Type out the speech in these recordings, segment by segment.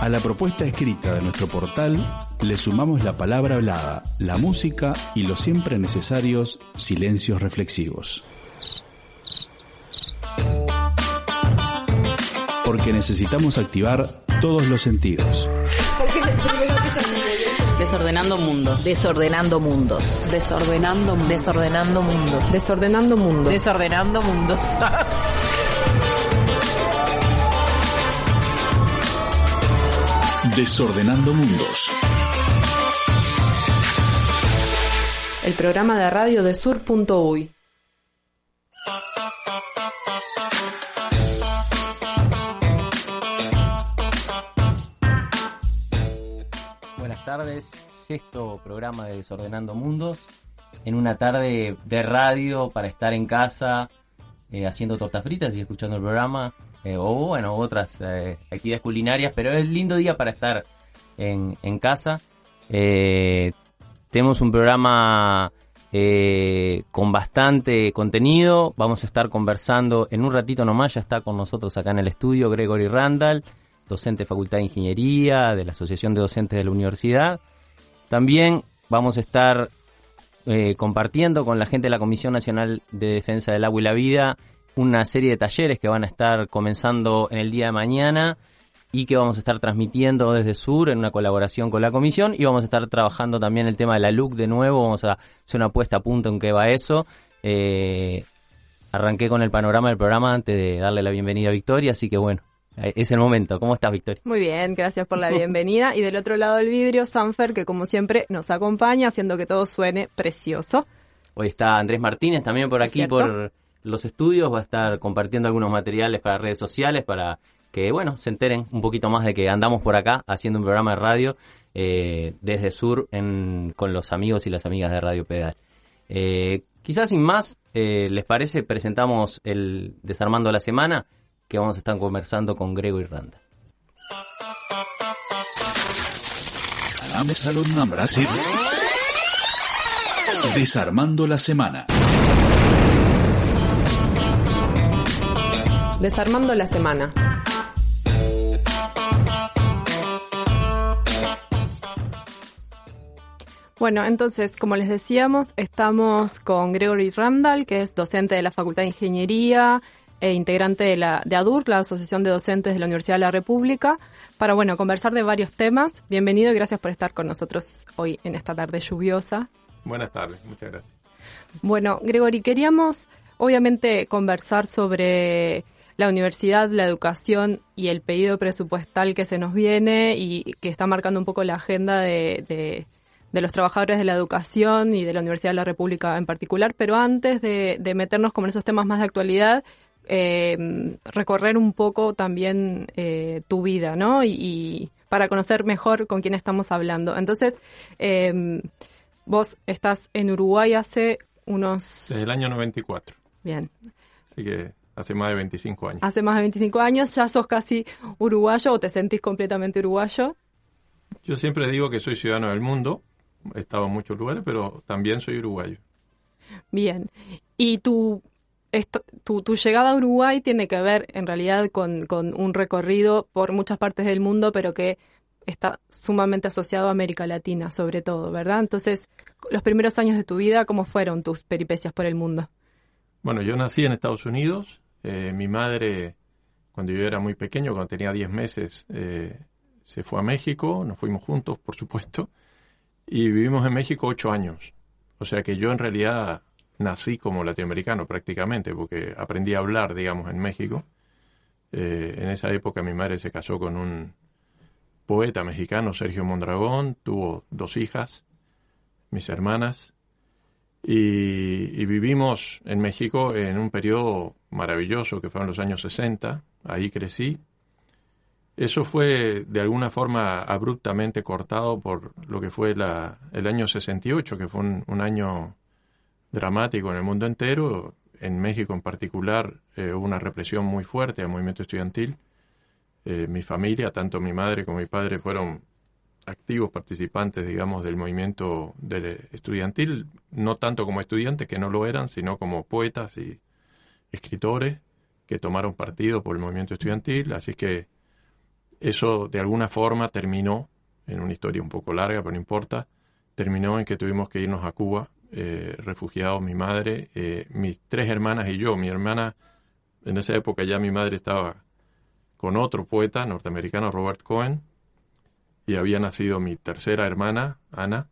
A la propuesta escrita de nuestro portal le sumamos la palabra hablada, la música y los siempre necesarios silencios reflexivos. Porque necesitamos activar todos los sentidos. Desordenando mundos. Desordenando mundos. Desordenando mundos. Desordenando mundos. Desordenando mundos. Desordenando mundos. Desordenando mundos. El programa de radio de sur.uy. Buenas tardes, sexto programa de Desordenando Mundos, en una tarde de radio para estar en casa eh, haciendo tortas fritas y escuchando el programa, eh, o bueno, otras eh, actividades culinarias, pero es lindo día para estar en, en casa. Eh, tenemos un programa con bastante contenido, vamos a estar conversando en un ratito nomás, ya está con nosotros acá en el estudio Gregory Randall, docente de Facultad de Ingeniería, de la Asociación de Docentes de la Universidad. También vamos a estar compartiendo con la gente de la Comisión Nacional de Defensa del Agua y la Vida una serie de talleres que van a estar comenzando en el día de mañana y que vamos a estar transmitiendo desde Sur en una colaboración con la comisión y vamos a estar trabajando también el tema de la LUC de nuevo, vamos a hacer una puesta a punto en qué va eso. Eh, arranqué con el panorama del programa antes de darle la bienvenida a Victoria, así que bueno, eh, es el momento. ¿Cómo estás, Victoria? Muy bien, gracias por la bienvenida. Y del otro lado del vidrio, Sanfer, que como siempre nos acompaña, haciendo que todo suene precioso. Hoy está Andrés Martínez también por aquí, ¿Cierto? por los estudios, va a estar compartiendo algunos materiales para redes sociales, para que, bueno, se enteren un poquito más de que andamos por acá haciendo un programa de radio eh, desde Sur con los amigos y las amigas de Radio Pedal. Eh, quizás sin más, eh, ¿les parece? Presentamos el Desarmando la Semana, que vamos a estar conversando con Grego y Randa. Desarmando la semana. Desarmando la semana. Bueno, entonces, como les decíamos, estamos con Gregory Randall, que es docente de la Facultad de Ingeniería e integrante de la de ADUR, la Asociación de Docentes de la Universidad de la República, para bueno, conversar de varios temas. Bienvenido y gracias por estar con nosotros hoy en esta tarde lluviosa. Buenas tardes, muchas gracias. Bueno, Gregory, queríamos obviamente conversar sobre la universidad, la educación y el pedido presupuestal que se nos viene y que está marcando un poco la agenda de, de- de los trabajadores de la educación y de la Universidad de la República en particular. Pero antes de, de meternos como en esos temas más de actualidad, eh, recorrer un poco también eh, tu vida, ¿no? Y, y para conocer mejor con quién estamos hablando. Entonces, eh, vos estás en Uruguay hace unos... Desde el año 94, Bien, así que hace más de 25 años. hace más de 25 años, ya sos casi uruguayo o te sentís completamente uruguayo. Yo siempre digo que soy ciudadano del mundo, he estado en muchos lugares, pero también soy uruguayo. Bien. Y tu, esto- tu, tu llegada a Uruguay tiene que ver en realidad con, con un recorrido por muchas partes del mundo, pero que está sumamente asociado a América Latina, sobre todo, ¿verdad? Entonces, los primeros años de tu vida, ¿cómo fueron tus peripecias por el mundo? Bueno, yo nací en Estados Unidos, eh, mi madre, cuando yo era muy pequeño, cuando tenía 10 meses, eh, se fue a México, nos fuimos juntos, por supuesto, y vivimos en México 8 años. O sea que yo en realidad nací como latinoamericano prácticamente, porque aprendí a hablar, digamos, en México. Eh, en esa época mi madre se casó con un poeta mexicano, Sergio Mondragón, tuvo dos hijas, mis hermanas, y, vivimos en México en un periodo maravilloso que fueron los años 60, ahí crecí. Eso fue de alguna forma abruptamente cortado por lo que fue la, el año 68, que fue un, un año dramático en el mundo entero. En México en particular eh, hubo una represión muy fuerte al movimiento estudiantil. Eh, mi familia, tanto mi madre como mi padre, fueron activos participantes, digamos, del movimiento del estudiantil, no tanto como estudiantes, que no lo eran, sino como poetas y escritores, que tomaron partido por el movimiento estudiantil, así que eso de alguna forma terminó, en una historia un poco larga, pero no importa, terminó en que tuvimos que irnos a Cuba, eh, refugiados, mi madre, eh, mis tres hermanas y yo. Mi hermana, en esa época ya mi madre estaba con otro poeta norteamericano, Robert Cohen, y había nacido mi tercera hermana, Ana,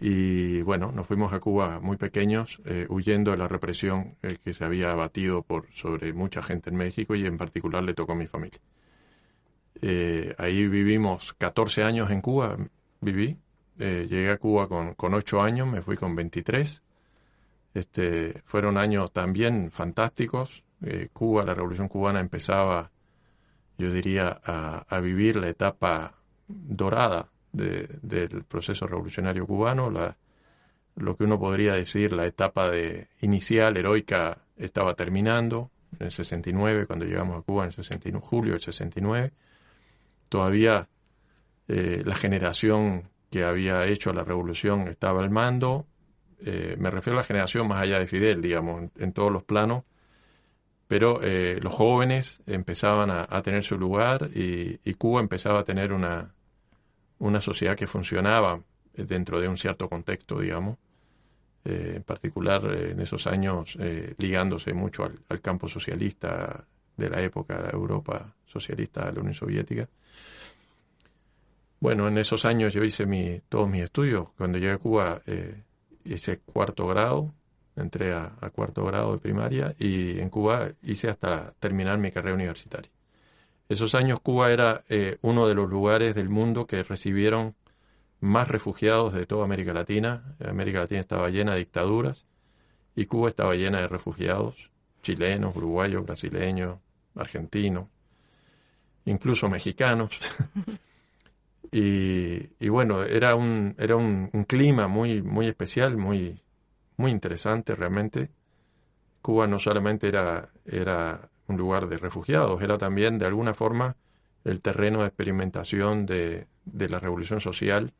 y bueno, nos fuimos a Cuba muy pequeños, eh, huyendo de la represión que se había abatido por, sobre mucha gente en México y en particular le tocó a mi familia. Eh, ahí vivimos 14 años en Cuba, viví. Eh, llegué a Cuba con, con 8 años, me fui con 23. Este, fueron años también fantásticos. Cuba, la revolución cubana empezaba, yo diría, a vivir la etapa dorada del proceso revolucionario cubano, la, lo que uno podría decir la etapa de inicial heroica estaba terminando en el 69, cuando llegamos a Cuba en el 69, julio del 69. Todavía eh, la generación que había hecho la revolución estaba al mando. Eh, me refiero a la generación más allá de Fidel, digamos, en, todos los planos. Pero eh, los jóvenes empezaban a, tener su lugar y, Cuba empezaba a tener una, una sociedad que funcionaba dentro de un cierto contexto, digamos, eh, en particular eh, en esos años eh, ligándose mucho al, campo socialista de la época, la Europa socialista de la Unión Soviética. Bueno, en esos años yo hice mi, todos mis estudios. Cuando llegué a Cuba hice cuarto grado, entré a, a, cuarto grado de primaria y en Cuba hice hasta terminar mi carrera universitaria. Esos años Cuba era eh, uno de los lugares del mundo que recibieron más refugiados de toda América Latina. América Latina estaba llena de dictaduras y Cuba estaba llena de refugiados chilenos, uruguayos, brasileños, argentinos, incluso mexicanos. y, bueno, era un, era un, clima muy, muy especial, muy, muy interesante realmente. Cuba no solamente era, era un lugar de refugiados, era también de alguna forma el terreno de experimentación de, la revolución social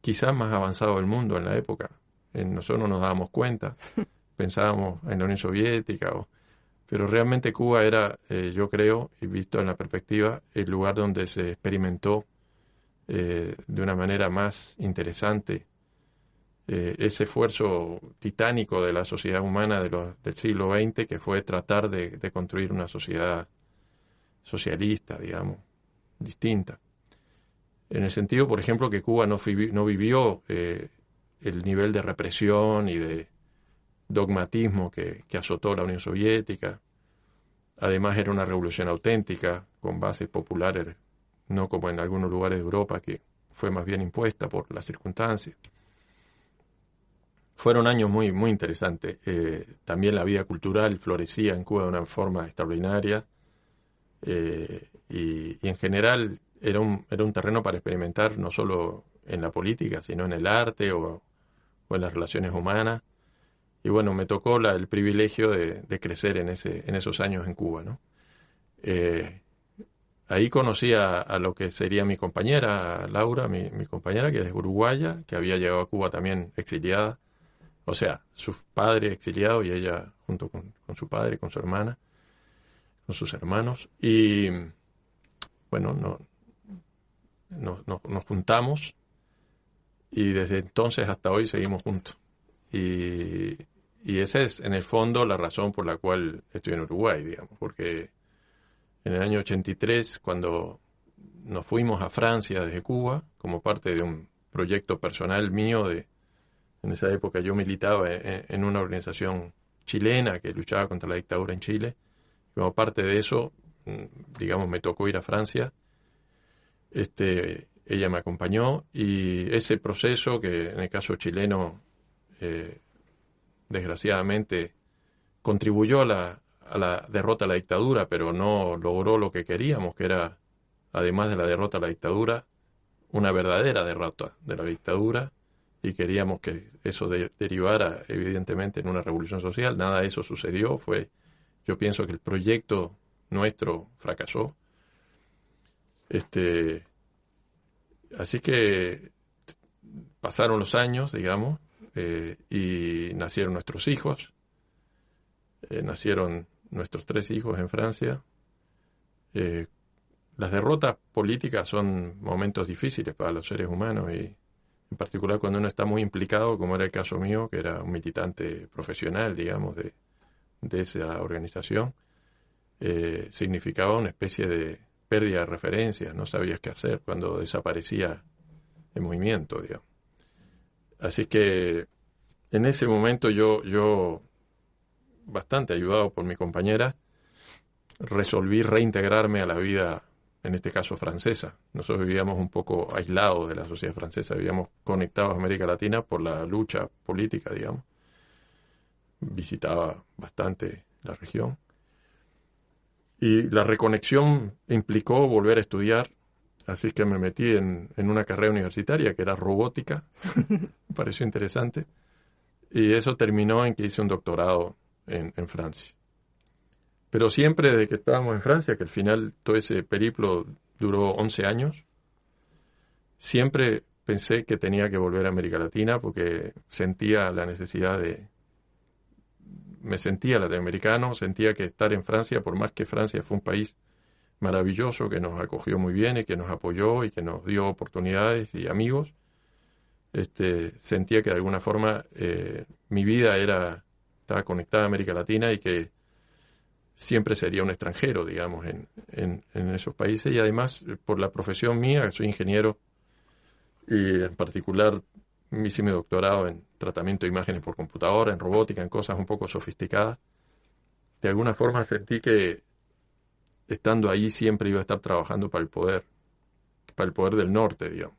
quizás más avanzado del mundo en la época. En nosotros no nos dábamos cuenta, pensábamos en la Unión Soviética, pero realmente Cuba era, eh, yo creo, y visto en la perspectiva, el lugar donde se experimentó eh, de una manera más interesante eh, ese esfuerzo titánico de la sociedad humana del siglo XX, que fue tratar de, construir una sociedad socialista, digamos, distinta. En el sentido, por ejemplo, que Cuba no, no vivió eh, el nivel de represión y de dogmatismo que, que azotó la Unión Soviética. Además era una revolución auténtica, con bases populares, no como en algunos lugares de Europa, que fue más bien impuesta por las circunstancias fueron años muy, muy interesantes. Eh, también la vida cultural florecía en Cuba de una forma extraordinaria eh, y, en general era un, era un terreno para experimentar no solo en la política, sino en el arte o, en las relaciones humanas. Y bueno, me tocó el privilegio de, crecer en, ese, en esos años en Cuba. ¿no? Eh, ahí conocí a, lo que sería mi compañera, Laura, mi, mi compañera, que es uruguaya, que había llegado a Cuba también exiliada o sea, su padre exiliado y ella junto con, su padre, con su hermana, con sus hermanos. Y bueno, no, nos juntamos y desde entonces hasta hoy seguimos juntos. Y, y esa es en el fondo la razón por la cual estoy en Uruguay, digamos, porque en el año 83, cuando nos fuimos a Francia desde Cuba, como parte de un proyecto personal mío de, en esa época yo militaba en, una organización chilena que luchaba contra la dictadura en Chile. Como parte de eso, mm, digamos, me tocó ir a Francia. Este, ella me acompañó y ese proceso, que en el caso chileno, eh, desgraciadamente, contribuyó a la, a la derrota de la dictadura, pero no logró lo que queríamos, que era, además de la derrota de la dictadura, una verdadera derrota de la dictadura y queríamos que eso derivara evidentemente en una revolución social. Nada de eso sucedió. Fue, yo pienso que el proyecto nuestro fracasó. Este, así que pasaron los años, digamos, eh, y nacieron nuestros hijos. Eh, nacieron nuestros tres hijos en Francia. Eh, las derrotas políticas son momentos difíciles para los seres humanos y en particular cuando uno está muy implicado, como era el caso mío, que era un militante profesional, digamos, de, de esa organización, eh, significaba una especie de pérdida de referencias, no sabías qué hacer cuando desaparecía el movimiento, digamos. Así que en ese momento yo, yo, bastante ayudado por mi compañera, resolví reintegrarme a la vida en este caso francesa. Nosotros vivíamos un poco aislados de la sociedad francesa, vivíamos conectados a América Latina por la lucha política, digamos. Visitaba bastante la región. Y la reconexión implicó volver a estudiar, así que me metí en, una carrera universitaria que era robótica, me pareció interesante, y eso terminó en que hice un doctorado en, en Francia. Pero siempre desde que estábamos en Francia, que al final todo ese periplo duró 11 años, siempre pensé que tenía que volver a América Latina porque sentía la necesidad de... Me sentía latinoamericano, sentía que estar en Francia, por más que Francia fue un país maravilloso, que nos acogió muy bien y que nos apoyó y que nos dio oportunidades y amigos, este, sentía que de alguna forma eh, mi vida era estaba conectada a América Latina y que siempre sería un extranjero, digamos, en, en, esos países. Y además, por la profesión mía, soy ingeniero y en particular hice mi doctorado en tratamiento de imágenes por computadora, en robótica, en cosas un poco sofisticadas. De alguna forma sentí que estando ahí siempre iba a estar trabajando para el poder, para el poder del norte, digamos.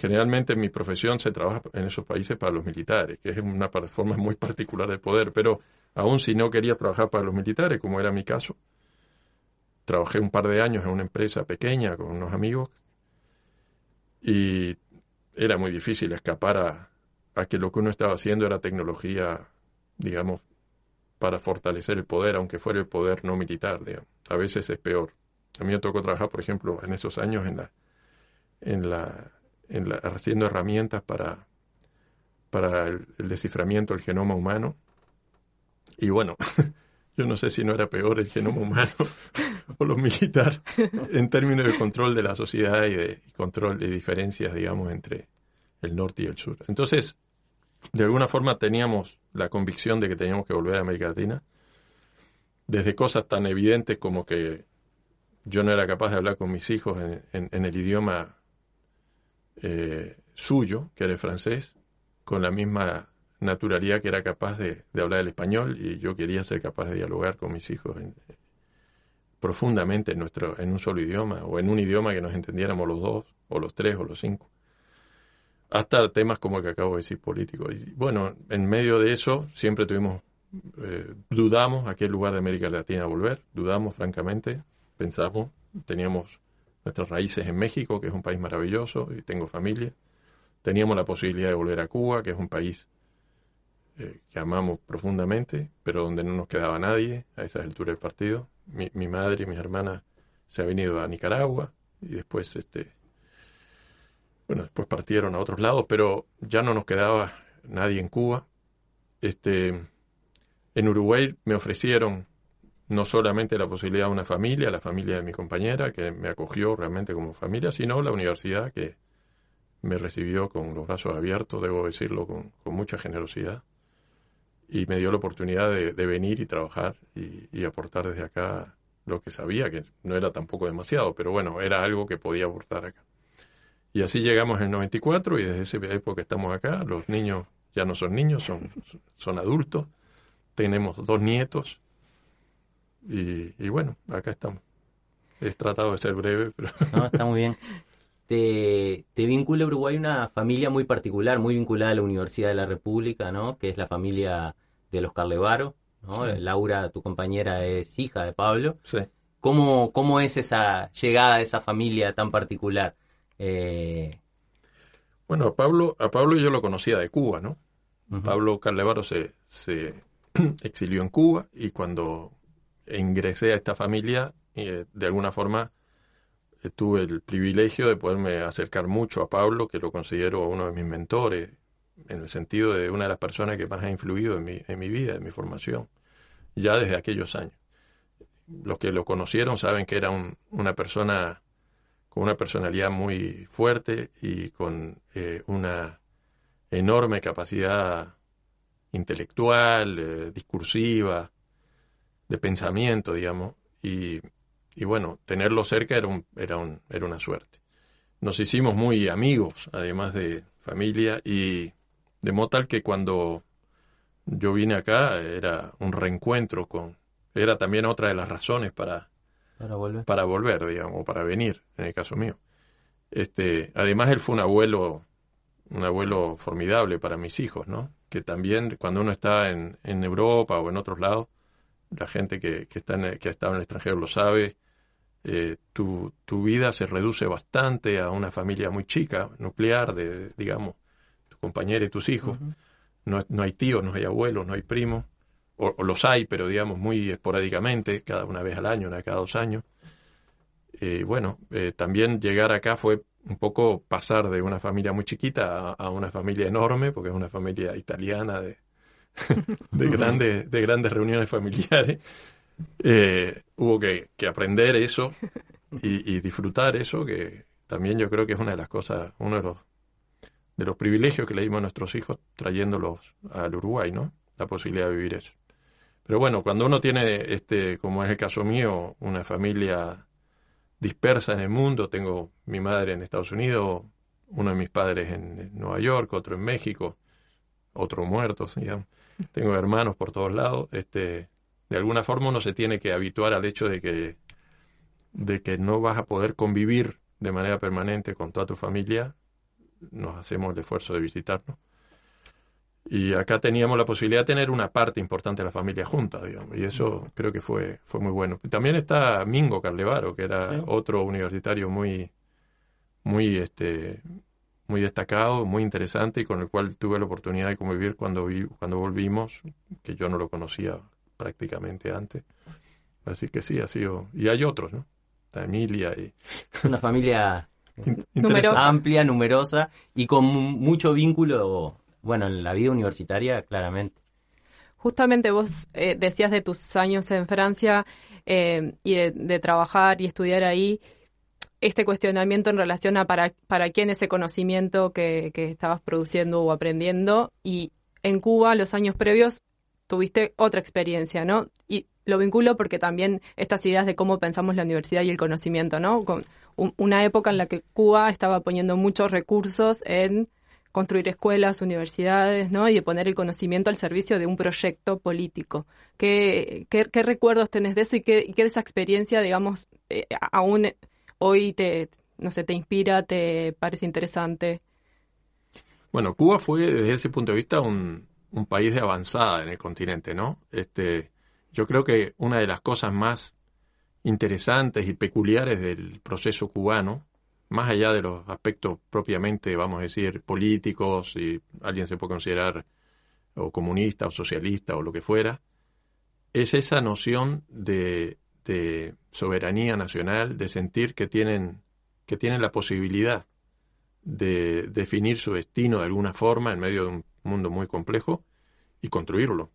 Generalmente en mi profesión se trabaja en esos países para los militares, que es una forma muy particular de poder, pero aun si no quería trabajar para los militares, como era mi caso. Trabajé un par de años en una empresa pequeña con unos amigos y era muy difícil escapar a, que lo que uno estaba haciendo era tecnología, digamos, para fortalecer el poder, aunque fuera el poder no militar. A veces es peor. A mí me tocó trabajar, por ejemplo, en esos años en la, en la, en la haciendo herramientas para, para el desciframiento del genoma humano y bueno, yo no sé si no era peor el genoma humano o lo militar en términos de control de la sociedad y de control de diferencias, digamos, entre el norte y el sur. Entonces, de alguna forma teníamos la convicción de que teníamos que volver a América Latina, desde cosas tan evidentes como que yo no era capaz de hablar con mis hijos en, el idioma eh, suyo, que era el francés, con la misma naturalidad que era capaz de, hablar el español y yo quería ser capaz de dialogar con mis hijos profundamente en, nuestro, en un solo idioma o en un idioma que nos entendiéramos los dos o los tres o los cinco. Hasta temas como el que acabo de decir político. Y bueno, en medio de eso siempre tuvimos, eh, dudamos a qué lugar de América Latina volver, dudamos francamente, pensamos, teníamos nuestras raíces en México, que es un país maravilloso y tengo familia. Teníamos la posibilidad de volver a Cuba, que es un país eh, que amamos profundamente, pero donde no nos quedaba nadie a esa altura del partido. Mi, mi madre y mis hermanas se han venido a Nicaragua y después, este, bueno, después partieron a otros lados, pero ya no nos quedaba nadie en Cuba. Este, en Uruguay me ofrecieron no solamente la posibilidad de una familia, la familia de mi compañera, que me acogió realmente como familia, sino la universidad que me recibió con los brazos abiertos, debo decirlo, con, mucha generosidad y me dio la oportunidad de, venir y trabajar y, aportar desde acá lo que sabía, que no era tampoco demasiado, pero bueno, era algo que podía aportar acá. Y así llegamos en el 94 y desde esa época estamos acá. Los niños ya no son niños, son, son adultos. Tenemos dos nietos y, y bueno, acá estamos. He tratado de ser breve, pero... No, está muy bien. Te, te, vincula Uruguay una familia muy particular, muy vinculada a la Universidad de la República, ¿no? Que es la familia de los Carlevaro, ¿no? Laura, tu compañera, es hija de Pablo. Sí. ¿Cómo, ¿Cómo es esa llegada de esa familia tan particular? Eh... Bueno, a Pablo, a Pablo yo lo conocía de Cuba, ¿no? Pablo Carlevaro se, se exilió en Cuba y cuando ingresé a esta familia, eh, de alguna forma eh, tuve el privilegio de poderme acercar mucho a Pablo, que lo considero uno de mis mentores, en el sentido de una de las personas que más ha influido en mi, en mi vida, en mi formación. ya desde aquellos años. Los que lo conocieron saben que era una persona con una personalidad muy fuerte y con eh, una enorme capacidad intelectual, eh, discursiva, de pensamiento, digamos, y, y, bueno, tenerlo cerca era, un, era, un, era una suerte. Nos hicimos muy amigos, además de familia, y de modo tal que cuando yo vine acá era un reencuentro con... Era también otra de las razones para, para volver, para volver digamos, para venir, en el caso mío. Este, además, él fue un abuelo, un abuelo formidable para mis hijos, ¿no? Que también cuando uno está en, en Europa o en otros lados, la gente que, que, está en, que ha estado en el extranjero lo sabe, eh, tu, tu vida se reduce bastante a una familia muy chica, nuclear, de, digamos, tu compañera y tus hijos. no, no, hay tíos, no hay abuelos, no hay primos, o, o, los hay, pero digamos muy esporádicamente, cada una vez al año, una cada dos años. Y bueno, eh, también llegar acá fue un poco pasar de una familia muy chiquita a, a una familia enorme, porque es una familia italiana de, de, grandes, de grandes reuniones familiares. Eh, hubo que, que, aprender eso y, disfrutar eso, que también yo creo que es una de las cosas, uno de los, de los privilegios que le dimos a nuestros hijos trayéndolos al Uruguay, ¿no? La posibilidad de vivir eso. Pero bueno, cuando uno tiene, este, como es el caso mío, una familia dispersa en el mundo, tengo mi madre en Estados Unidos, uno de mis padres en Nueva York, otro en México, otro muerto, digamos. Tengo hermanos por todos lados, este, de alguna forma uno se tiene que habituar al hecho de que, de que no vas a poder convivir de manera permanente con toda tu familia, nos hacemos el esfuerzo de visitarnos. Y acá teníamos la posibilidad de tener una parte importante de la familia junta, digamos, y eso creo que fue, fue muy bueno. También está Mingo Carlevaro, que era sí. otro universitario muy, muy, este, muy destacado, muy interesante y con el cual tuve la oportunidad de convivir cuando, vi, cuando volvimos, que yo no lo conocía prácticamente antes. Así que sí, ha sido... Y hay otros, ¿no? Está Emilia y... Una familia numerosa. amplia, numerosa y con mucho vínculo, bueno, en la vida universitaria, claramente. Justamente vos eh, decías de tus años en Francia eh, y de, de, trabajar y estudiar ahí, este cuestionamiento en relación a para, para quién ese conocimiento que, que estabas produciendo o aprendiendo y en Cuba los años previos tuviste otra experiencia, ¿no? Y lo vinculo porque también estas ideas de cómo pensamos la universidad y el conocimiento, ¿no? Con un, una época en la que Cuba estaba poniendo muchos recursos en construir escuelas, universidades, ¿no? Y de poner el conocimiento al servicio de un proyecto político. ¿Qué, qué, qué recuerdos tenés de eso y qué, qué de esa experiencia, digamos, eh, aún hoy te, no sé, te inspira, te parece interesante? Bueno, Cuba fue desde ese punto de vista un, un país de avanzada en el continente, ¿no? Este, yo creo que una de las cosas más interesantes y peculiares del proceso cubano, más allá de los aspectos propiamente, vamos a decir, políticos, y alguien se puede considerar o comunista o socialista o lo que fuera, es esa noción de, de soberanía nacional, de sentir que tienen, que tienen la posibilidad de definir su destino de alguna forma en medio de un mundo muy complejo y construirlo.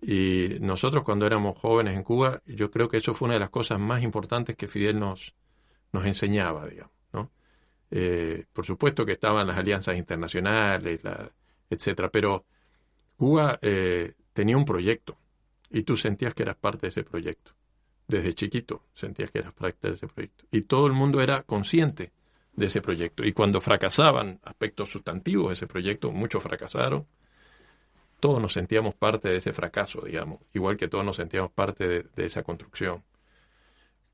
Y nosotros cuando éramos jóvenes en Cuba, yo creo que eso fue una de las cosas más importantes que Fidel nos, enseñaba, digamos. ¿no? Eh, por supuesto que estaban las alianzas internacionales, etcétera, pero Cuba eh, tenía un proyecto y tú sentías que eras parte de ese proyecto. Desde chiquito sentías que eras parte de ese proyecto. Y todo el mundo era consciente de ese proyecto. Y cuando fracasaban aspectos sustantivos de ese proyecto, muchos fracasaron, todos nos sentíamos parte de ese fracaso, digamos, igual que todos nos sentíamos parte de, esa construcción.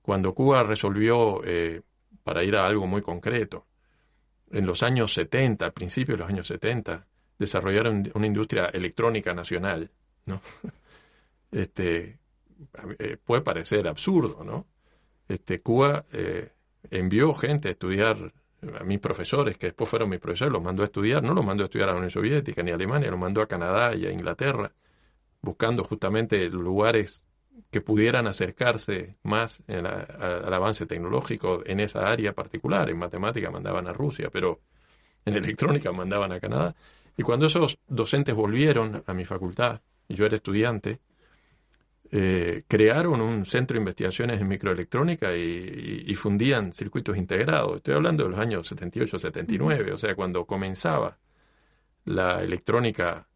Cuando Cuba resolvió, eh, para ir a algo muy concreto, en los años 70, al principio de los años 70, desarrollaron una industria electrónica nacional, ¿no? Este, eh, puede parecer absurdo, ¿no? Este, Cuba eh, envió gente a estudiar, a mis profesores, que después fueron mis profesores, los mandó a estudiar, no los mandó a estudiar a la Unión Soviética ni a Alemania, los mandó a Canadá y a Inglaterra, buscando justamente lugares que pudieran acercarse más la, a, al avance tecnológico en esa área particular. En matemática mandaban a Rusia, pero en electrónica mandaban a Canadá. Y cuando esos docentes volvieron a mi facultad, yo era estudiante, eh, crearon un centro de investigaciones en microelectrónica y, y, fundían circuitos integrados. Estoy hablando de los años 78, 79, o sea, cuando comenzaba la electrónica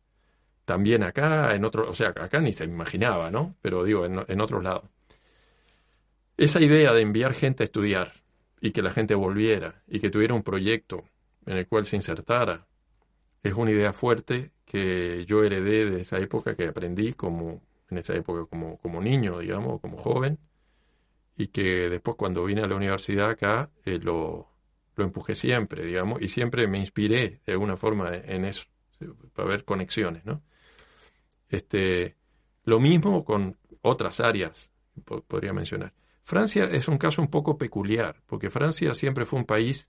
también acá, en otro, o sea, acá ni se imaginaba, ¿no? Pero digo, en, en otros lados. Esa idea de enviar gente a estudiar y que la gente volviera y que tuviera un proyecto en el cual se insertara, es una idea fuerte que yo heredé de esa época, que aprendí como en esa época como, como niño, digamos, como joven, y que después cuando vine a la universidad acá eh, lo, lo empujé siempre, digamos, y siempre me inspiré de alguna forma en eso, para ver conexiones, ¿no? Este, lo mismo con otras áreas, podría mencionar. Francia es un caso un poco peculiar, porque Francia siempre fue un país,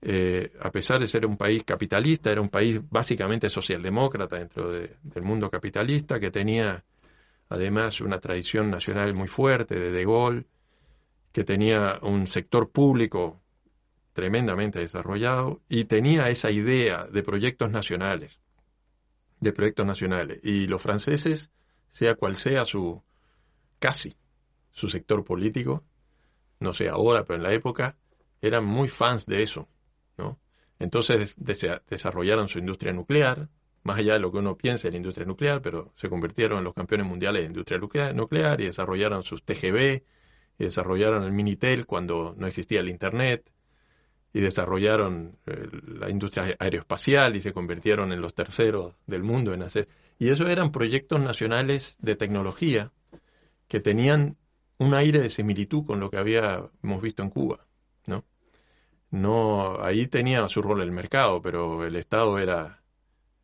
eh, a pesar de ser un país capitalista, era un país básicamente socialdemócrata dentro del mundo capitalista, que tenía además una tradición nacional muy fuerte de De Gaulle, que tenía un sector público tremendamente desarrollado y tenía esa idea de proyectos nacionales, de proyectos nacionales. Y los franceses, sea cual sea su, casi su sector político, no sé ahora, pero en la época, eran muy fans de eso, ¿no? Entonces desarrollaron su industria nuclear, más allá de lo que uno piense en la industria nuclear, pero se convirtieron en los campeones mundiales de industria nuclear y desarrollaron sus TGV, y desarrollaron el Minitel cuando no existía el Internet, y desarrollaron eh, la industria aeroespacial y se convirtieron en los terceros del mundo en hacer. Y eso eran proyectos nacionales de tecnología que tenían un aire de similitud con lo que habíamos visto en Cuba, ¿no? No, ahí tenía su rol el mercado, pero el Estado era,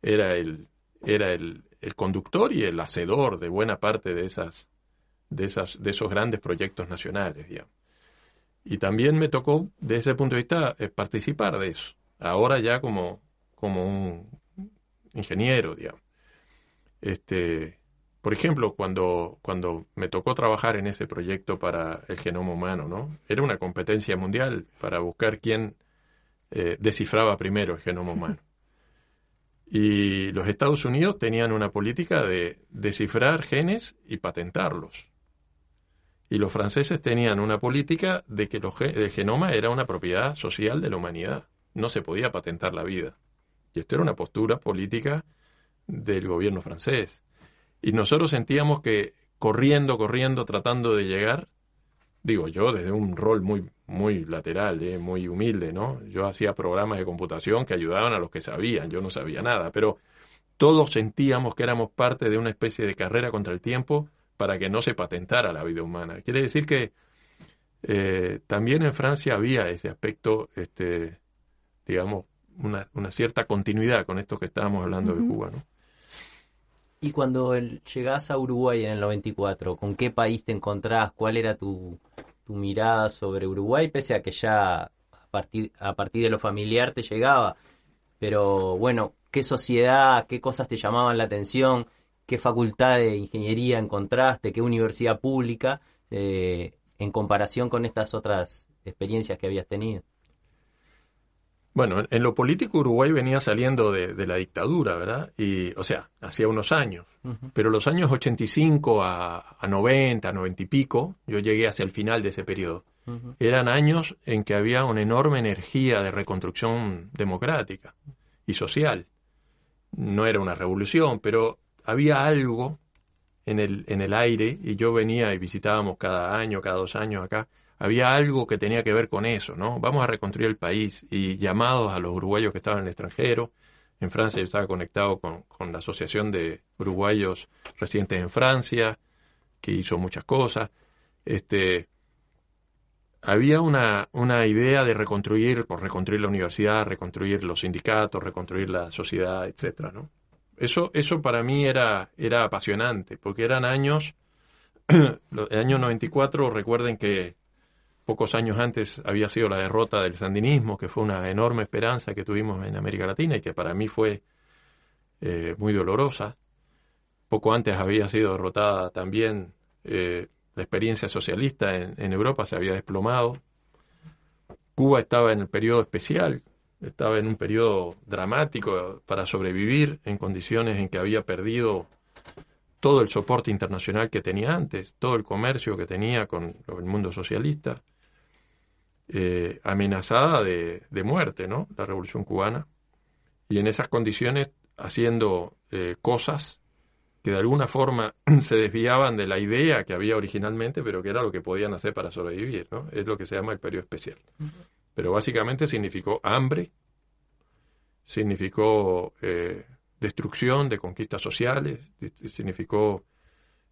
era el, era el, el conductor y el hacedor de buena parte de esas, de esas, de esos grandes proyectos nacionales, digamos. Y también me tocó, desde ese punto de vista, eh, participar de eso. Ahora ya como, como un ingeniero, digamos. Este, por ejemplo, cuando, cuando me tocó trabajar en ese proyecto para el genoma humano, ¿no? Era una competencia mundial para buscar quién eh, descifraba primero el genoma humano. Y los Estados Unidos tenían una política de descifrar genes y patentarlos. Y los franceses tenían una política de que el genoma era una propiedad social de la humanidad. No se podía patentar la vida. Y esto era una postura política del gobierno francés. Y nosotros sentíamos que corriendo, corriendo, tratando de llegar, digo yo desde un rol muy, muy lateral, eh, muy humilde, ¿no? Yo hacía programas de computación que ayudaban a los que sabían, yo no sabía nada, pero todos sentíamos que éramos parte de una especie de carrera contra el tiempo para que no se patentara la vida humana. Quiere decir que eh, también en Francia había ese aspecto, este, digamos, una, una, cierta continuidad con esto que estábamos hablando de Cuba, ¿no? Y cuando llegás a Uruguay en el 94, ¿con qué país te encontrás? ¿Cuál era tu, tu mirada sobre Uruguay? Pese a que ya a partir, a partir de lo familiar te llegaba. Pero bueno, ¿qué sociedad, qué cosas te llamaban la atención? qué facultad de ingeniería encontraste, qué universidad pública, eh, en comparación con estas otras experiencias que habías tenido. Bueno, en lo político Uruguay venía saliendo de, la dictadura, ¿verdad? Y, o sea, hacía unos años. Pero los años 85 a, a 90, 90 y pico, yo llegué hacia el final de ese periodo. Eran años en que había una enorme energía de reconstrucción democrática y social. No era una revolución, pero había algo en el, en el aire, y yo venía y visitábamos cada año, cada dos años acá, había algo que tenía que ver con eso, ¿no? Vamos a reconstruir el país y llamados a los uruguayos que estaban en el extranjero. En Francia yo estaba conectado con, con la Asociación de Uruguayos Residentes en Francia, que hizo muchas cosas. Este, había una, una idea de reconstruir, por reconstruir la universidad, reconstruir los sindicatos, reconstruir la sociedad, etcétera, ¿no? Eso, eso para mí era, era apasionante, porque eran años, el año 94, recuerden que pocos años antes había sido la derrota del sandinismo, que fue una enorme esperanza que tuvimos en América Latina y que para mí fue eh, muy dolorosa. Poco antes había sido derrotada también eh, la experiencia socialista en, en Europa, se había desplomado. Cuba estaba en el periodo especial, estaba en un periodo dramático para sobrevivir en condiciones en que había perdido todo el soporte internacional que tenía antes, todo el comercio que tenía con el mundo socialista, eh, amenazada de, muerte, ¿no? La revolución cubana. Y en esas condiciones haciendo eh, cosas que de alguna forma se desviaban de la idea que había originalmente, pero que era lo que podían hacer para sobrevivir, ¿no? Es lo que se llama el periodo especial. Pero básicamente significó hambre, significó eh, destrucción de conquistas sociales, significó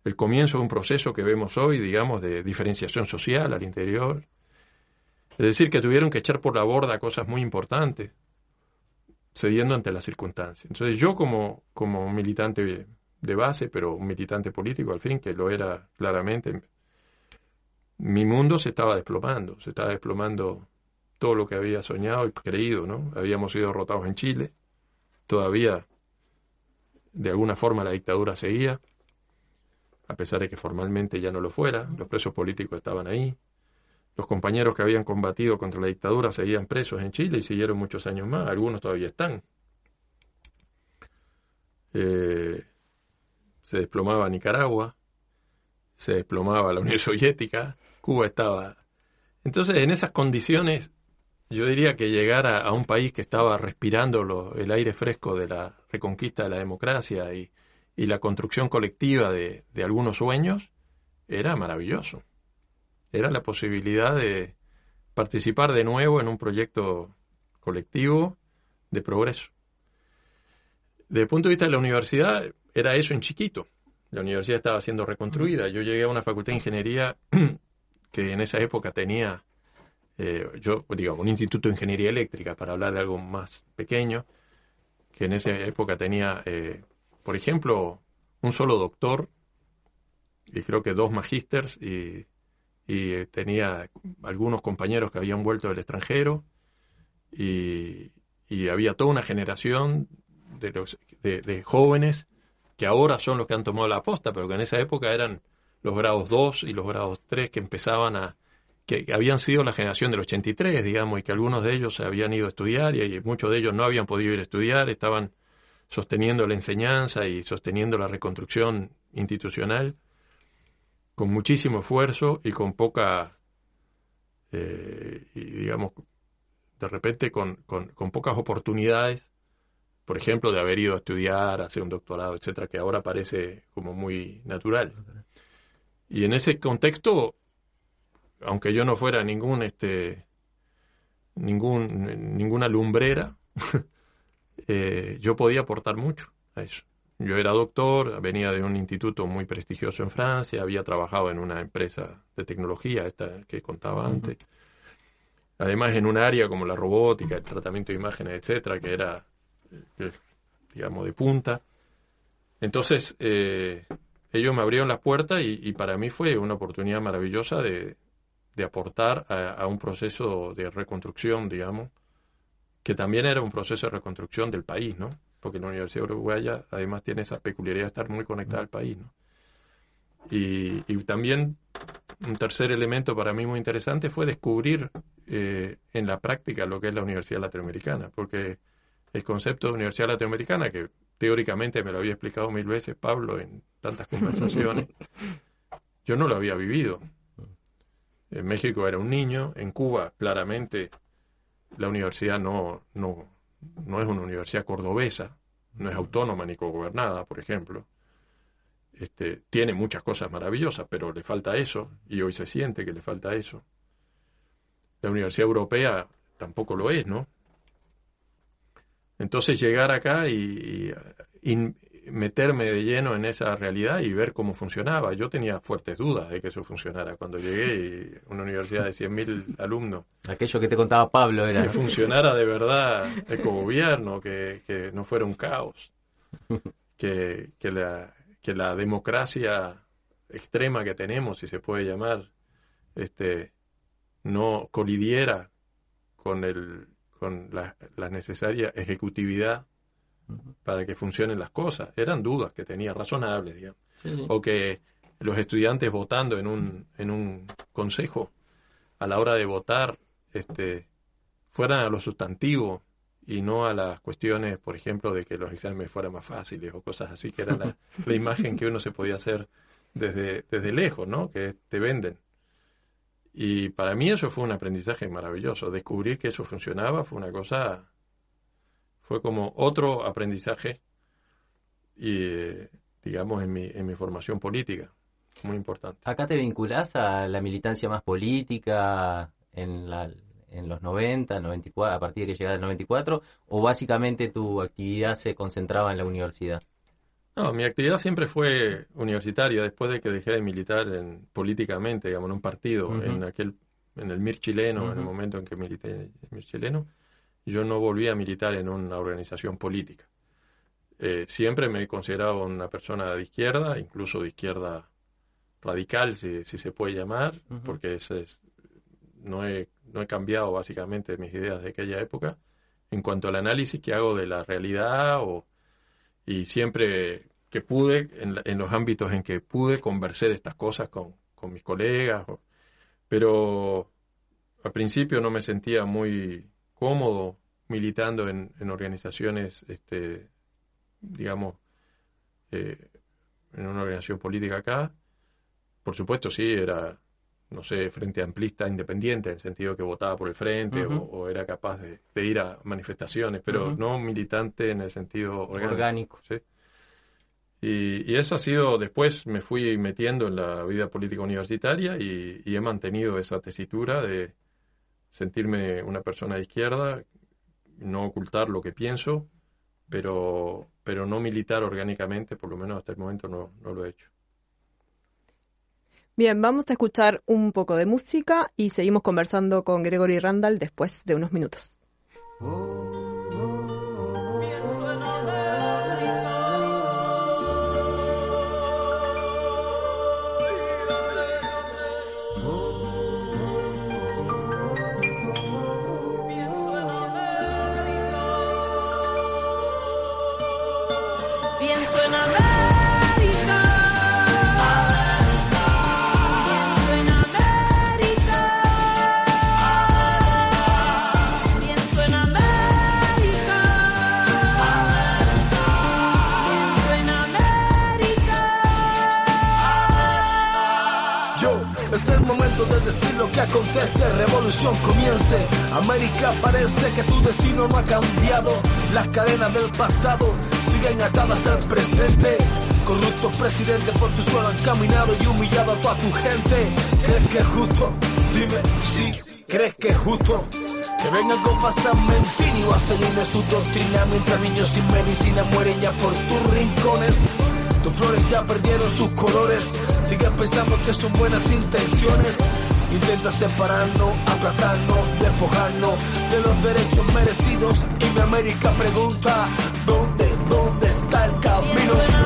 el comienzo de un proceso que vemos hoy, digamos, de diferenciación social al interior. Es decir, que tuvieron que echar por la borda cosas muy importantes, cediendo ante las circunstancias. Entonces yo como, como militante de base, pero un militante político al fin, que lo era claramente, mi mundo se estaba desplomando, se estaba desplomando todo lo que había soñado y creído, ¿no? Habíamos sido derrotados en Chile, todavía de alguna forma la dictadura seguía, a pesar de que formalmente ya no lo fuera, los presos políticos estaban ahí, los compañeros que habían combatido contra la dictadura seguían presos en Chile y siguieron muchos años más, algunos todavía están. Eh, se desplomaba Nicaragua, se desplomaba la Unión Soviética, Cuba estaba... Entonces, en esas condiciones, yo diría que llegar a, un país que estaba respirando el aire fresco de la reconquista de la democracia y, la construcción colectiva de, algunos sueños era maravilloso. Era la posibilidad de participar de nuevo en un proyecto colectivo de progreso. Desde el punto de vista de la universidad, era eso en chiquito. La universidad estaba siendo reconstruida. Yo llegué a una facultad de ingeniería que en esa época tenía eh, yo, digamos, un instituto de ingeniería eléctrica, para hablar de algo más pequeño, que en esa época tenía, eh, por ejemplo, un solo doctor y creo que dos magísters y, y tenía algunos compañeros que habían vuelto del extranjero y, y había toda una generación de, los, de, de, jóvenes que ahora son los que han tomado la aposta, pero que en esa época eran los grados 2 y los grados 3 que empezaban a, que habían sido la generación del 83, digamos, y que algunos de ellos se habían ido a estudiar y, muchos de ellos no habían podido ir a estudiar, estaban sosteniendo la enseñanza y sosteniendo la reconstrucción institucional con muchísimo esfuerzo y con poca, eh, y digamos, de repente con, con, con, pocas oportunidades, por ejemplo, de haber ido a estudiar, hacer un doctorado, etcétera, que ahora parece como muy natural. Y en ese contexto, aunque yo no fuera ningún este ningún ninguna lumbrera eh, yo podía aportar mucho a eso yo era doctor venía de un instituto muy prestigioso en Francia había trabajado en una empresa de tecnología esta que contaba antes. Además en un área como la robótica el tratamiento de imágenes etcétera que era eh, digamos de punta. Entonces eh, ellos me abrieron las puertas y, para mí fue una oportunidad maravillosa de, de aportar a, un proceso de reconstrucción, digamos, que también era un proceso de reconstrucción del país, ¿no? Porque la Universidad Uruguaya además tiene esa peculiaridad de estar muy conectada al país, ¿no? Y, también un tercer elemento para mí muy interesante fue descubrir eh, en la práctica lo que es la Universidad Latinoamericana, porque el concepto de Universidad Latinoamericana, que teóricamente me lo había explicado mil veces Pablo en tantas conversaciones, yo no lo había vivido. En México era un niño, en Cuba claramente la universidad no, no, no es una universidad cordobesa, no es autónoma ni cogobernada, por ejemplo. Este, tiene muchas cosas maravillosas, pero le falta eso, y hoy se siente que le falta eso. La Universidad Europea tampoco lo es, ¿no? Entonces llegar acá y, meterme de lleno en esa realidad y ver cómo funcionaba. Yo tenía fuertes dudas de que eso funcionara cuando llegué y una universidad de 100.000 alumnos. Aquello que te contaba Pablo era... Que funcionara de verdad el gobierno, que, que no fuera un caos, que, que, la, que la democracia extrema que tenemos, si se puede llamar, este, no colidiera con, el, con la, la necesaria ejecutividad para que funcionen las cosas. Eran dudas que tenía razonables, digamos. O que los estudiantes votando en un, en un consejo, a la hora de votar, este, fueran a lo sustantivo y no a las cuestiones, por ejemplo, de que los exámenes fueran más fáciles o cosas así, que era la, la imagen que uno se podía hacer desde, desde lejos, ¿no? Que te venden. Y para mí eso fue un aprendizaje maravilloso. Descubrir que eso funcionaba fue una cosa, fue como otro aprendizaje, y, digamos, en mi, en mi formación política. Muy importante. ¿Acá te vinculás a la militancia más política en, la, en los 90, 94, a partir de que llegaste al 94? ¿O básicamente tu actividad se concentraba en la universidad? No, mi actividad siempre fue universitaria. Después de que dejé de militar en, políticamente, digamos, en un partido, en aquel, en el MIR chileno, en el momento en que milité en el MIR chileno, yo no volví a militar en una organización política. Eh, siempre me he considerado una persona de izquierda, incluso de izquierda radical, si, si se puede llamar, porque ese es- no, he, no he cambiado básicamente mis ideas de aquella época en cuanto al análisis que hago de la realidad o, y siempre que pude, en, en los ámbitos en que pude, conversé de estas cosas con, con mis colegas, o- pero al principio no me sentía muy cómodo militando en, en organizaciones, este, digamos, eh, en una organización política acá. Por supuesto, sí, era, no sé, frente amplista independiente, en el sentido que votaba por el frente o, o era capaz de, de ir a manifestaciones, pero no militante en el sentido orgánico. Orgánico. ¿sí? Y, y eso ha sido, después me fui metiendo en la vida política universitaria y, y he mantenido esa tesitura de sentirme una persona de izquierda, no ocultar lo que pienso, pero, pero no militar orgánicamente, por lo menos hasta el momento no, no lo he hecho. Bien, vamos a escuchar un poco de música y seguimos conversando con Gregory Randall después de unos minutos. Pienso que acontece, revolución comience. América parece que tu destino no ha cambiado. Las cadenas del pasado siguen atadas al presente. Corruptos presidentes por tu suelo han caminado y humillado a toda tu gente. ¿Crees que es justo? Dime si crees que es justo. Que vengan con falsas mentiras y vaselina su doctrina mientras niños sin medicina mueren ya por tus rincones. Tus flores ya perdieron sus colores. Sigues pensando que son buenas intenciones. Intenta separarnos, aplastarnos, despojarnos de los derechos merecidos. Y mi América pregunta: ¿dónde, dónde está el camino?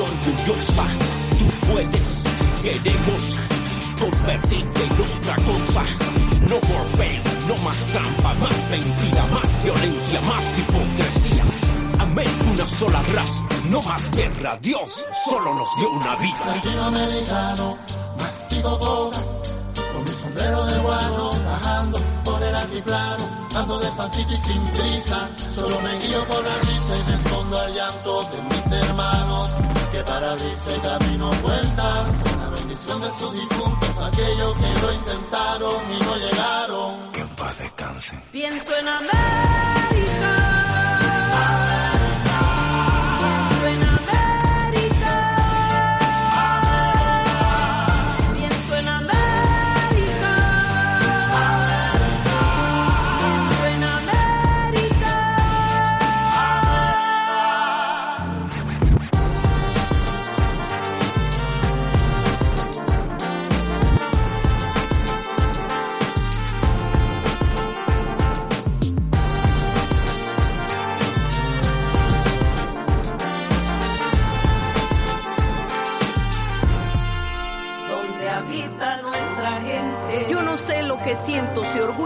Orgullosa. Tú puedes, queremos convertirte en otra cosa. No more no más trampa, más mentira, más violencia, más hipocresía. América una sola raza, no más guerra. Dios solo nos dio una vida. latinoamericano, mastico coca, con mi sombrero de guano, bajando por el altiplano, ando despacito y sin prisa, solo me guío por la risa y respondo al llanto de mis hermanos, que para abrirse camino cuentan, con la bendición de sus difuntos, aquellos que lo intentaron y no llegaron. Que en paz descansen. Pienso en América.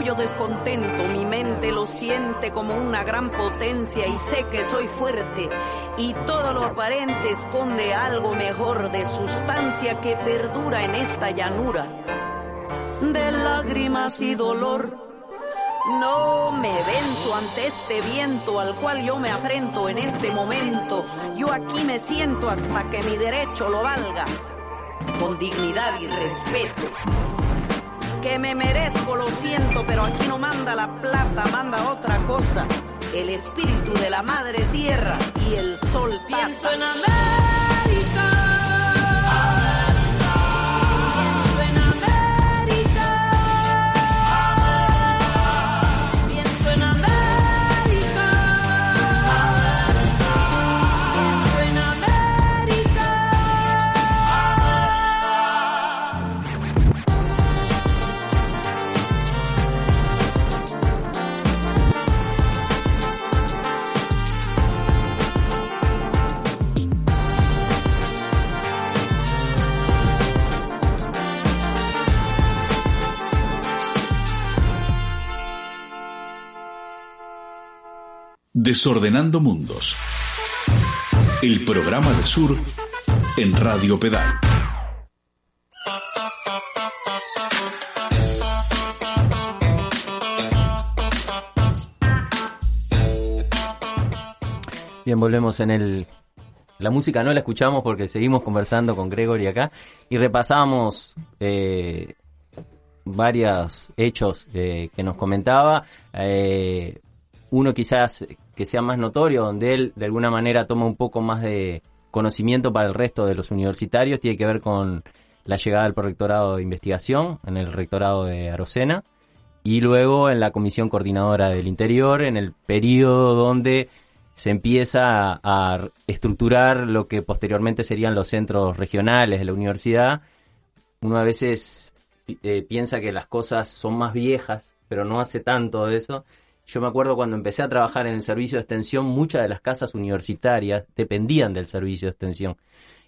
Orgullo descontento. Mi mente lo siente como una gran potencia y sé que soy fuerte. Y todo lo aparente esconde algo mejor de sustancia que perdura en esta llanura. De lágrimas y dolor. No me venzo ante este viento al cual yo me afrento en este momento. Yo aquí me siento hasta que mi derecho lo valga. Con dignidad y respeto. Que me merezco, lo siento, pero aquí no manda la plata, manda otra cosa. El espíritu de la madre tierra y el sol Pienso en. América. Desordenando Mundos. El programa de Sur en Radio Pedal. Bien, volvemos en el... La música no la escuchamos porque seguimos conversando con Gregory acá y repasamos eh, varios hechos eh, que nos comentaba. Eh, uno quizás que sea más notorio, donde él de alguna manera toma un poco más de conocimiento para el resto de los universitarios, tiene que ver con la llegada del prorectorado de investigación en el rectorado de Arocena y luego en la comisión coordinadora del interior, en el periodo donde se empieza a, a estructurar lo que posteriormente serían los centros regionales de la universidad. Uno a veces eh, piensa que las cosas son más viejas, pero no hace tanto de eso. Yo me acuerdo cuando empecé a trabajar en el servicio de extensión, muchas de las casas universitarias dependían del servicio de extensión.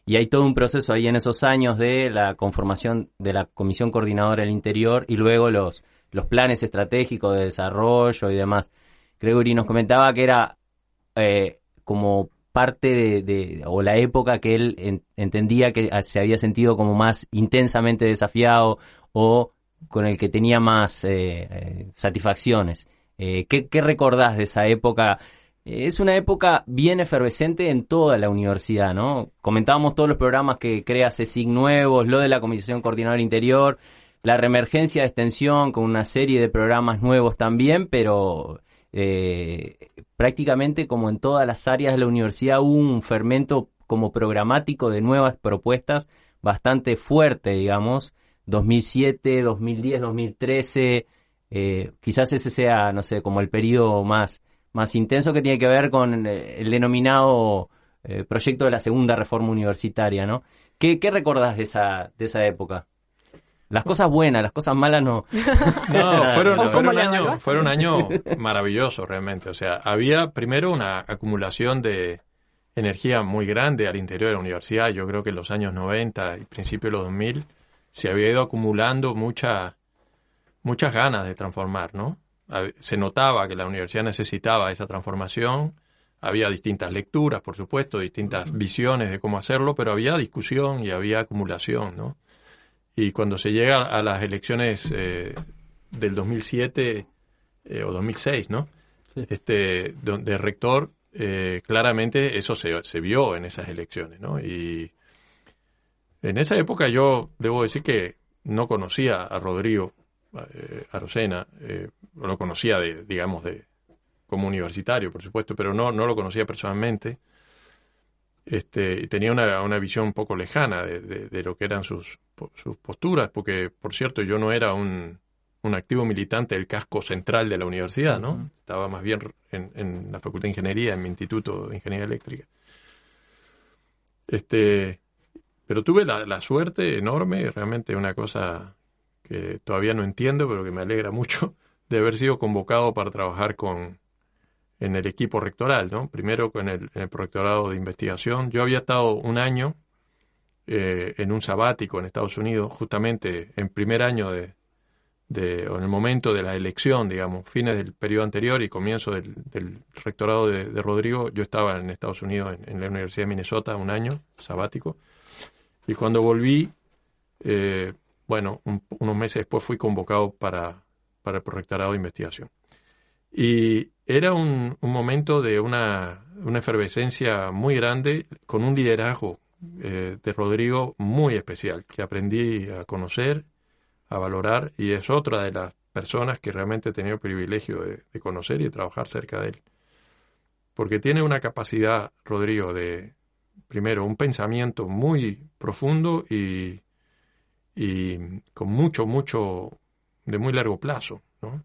Y hay todo un proceso ahí en esos años de la conformación de la Comisión Coordinadora del Interior y luego los, planes estratégicos de desarrollo y demás. Gregory nos comentaba que era eh, como parte de, o la época que él en- entendía que se había sentido como más intensamente desafiado o con el que tenía más eh, eh, satisfacciones. Eh, ¿qué, recordás de esa época? Eh, Es una época bien efervescente en toda la universidad, ¿no? Comentábamos todos los programas que crea CECIG nuevos, lo de la Comisión Coordinadora Interior, la reemergencia de extensión con una serie de programas nuevos también, pero eh, prácticamente como en todas las áreas de la universidad hubo un fermento como programático de nuevas propuestas bastante fuerte, digamos, 2007, 2010, 2013, eh, quizás ese sea, no sé, como el periodo más, más intenso que tiene que ver con eh, el denominado eh, proyecto de la segunda reforma universitaria, ¿no? ¿Qué, qué recordás de esa, de esa época? Las cosas buenas, las cosas malas no. No, fueron, ¿O cómo fueron, le años, evaluaste? fueron años maravillosos realmente. O sea, había primero una acumulación de energía muy grande al interior de la universidad. Yo creo que en los años 90 y principios de los 2000 se había ido acumulando mucha, muchas ganas de transformar, ¿no? Se notaba que la universidad necesitaba esa transformación. Había distintas lecturas, por supuesto, distintas visiones de cómo hacerlo, pero había discusión y había acumulación, ¿no? Y cuando se llega a las elecciones eh, del 2007 eh, o 2006, ¿no? Este, de, de rector, eh, claramente eso se, se vio en esas elecciones, ¿no? Y en esa época yo debo decir que no conocía a Rodrigo eh, Arocena, eh, lo conocía de, digamos, de como universitario, por supuesto, pero no, no lo conocía personalmente. Este, y tenía una, una visión un poco lejana de, de- de lo que eran sus, sus posturas, porque, por cierto, yo no era un, un activo militante del casco central de la universidad, ¿no? Estaba más bien en, en la Facultad de Ingeniería, en mi Instituto de Ingeniería Eléctrica. Este, pero tuve la, la suerte enorme, realmente una cosa que todavía no entiendo, pero que me alegra mucho, de haber sido convocado para trabajar con en el equipo rectoral, ¿no? Primero con el, el prorectorado de investigación. Yo había estado un año eh, en un sabático en Estados Unidos, justamente en primer año de, de, o en el momento de la elección, digamos, fines del periodo anterior y comienzo del, del rectorado de, de Rodrigo, yo estaba en Estados Unidos, en, en la Universidad de Minnesota, un año sabático, y cuando volví, eh, bueno, un- unos meses después fui convocado para, para el rectorado de investigación. Y era un, un momento de una, una efervescencia muy grande, con un liderazgo eh, de Rodrigo muy especial, que aprendí a conocer, a valorar, y es otra de las personas que realmente he tenido el privilegio de, de conocer y de trabajar cerca de él. Porque tiene una capacidad, Rodrigo, de, primero, un pensamiento muy profundo y, y con mucho, mucho, de muy largo plazo, ¿no?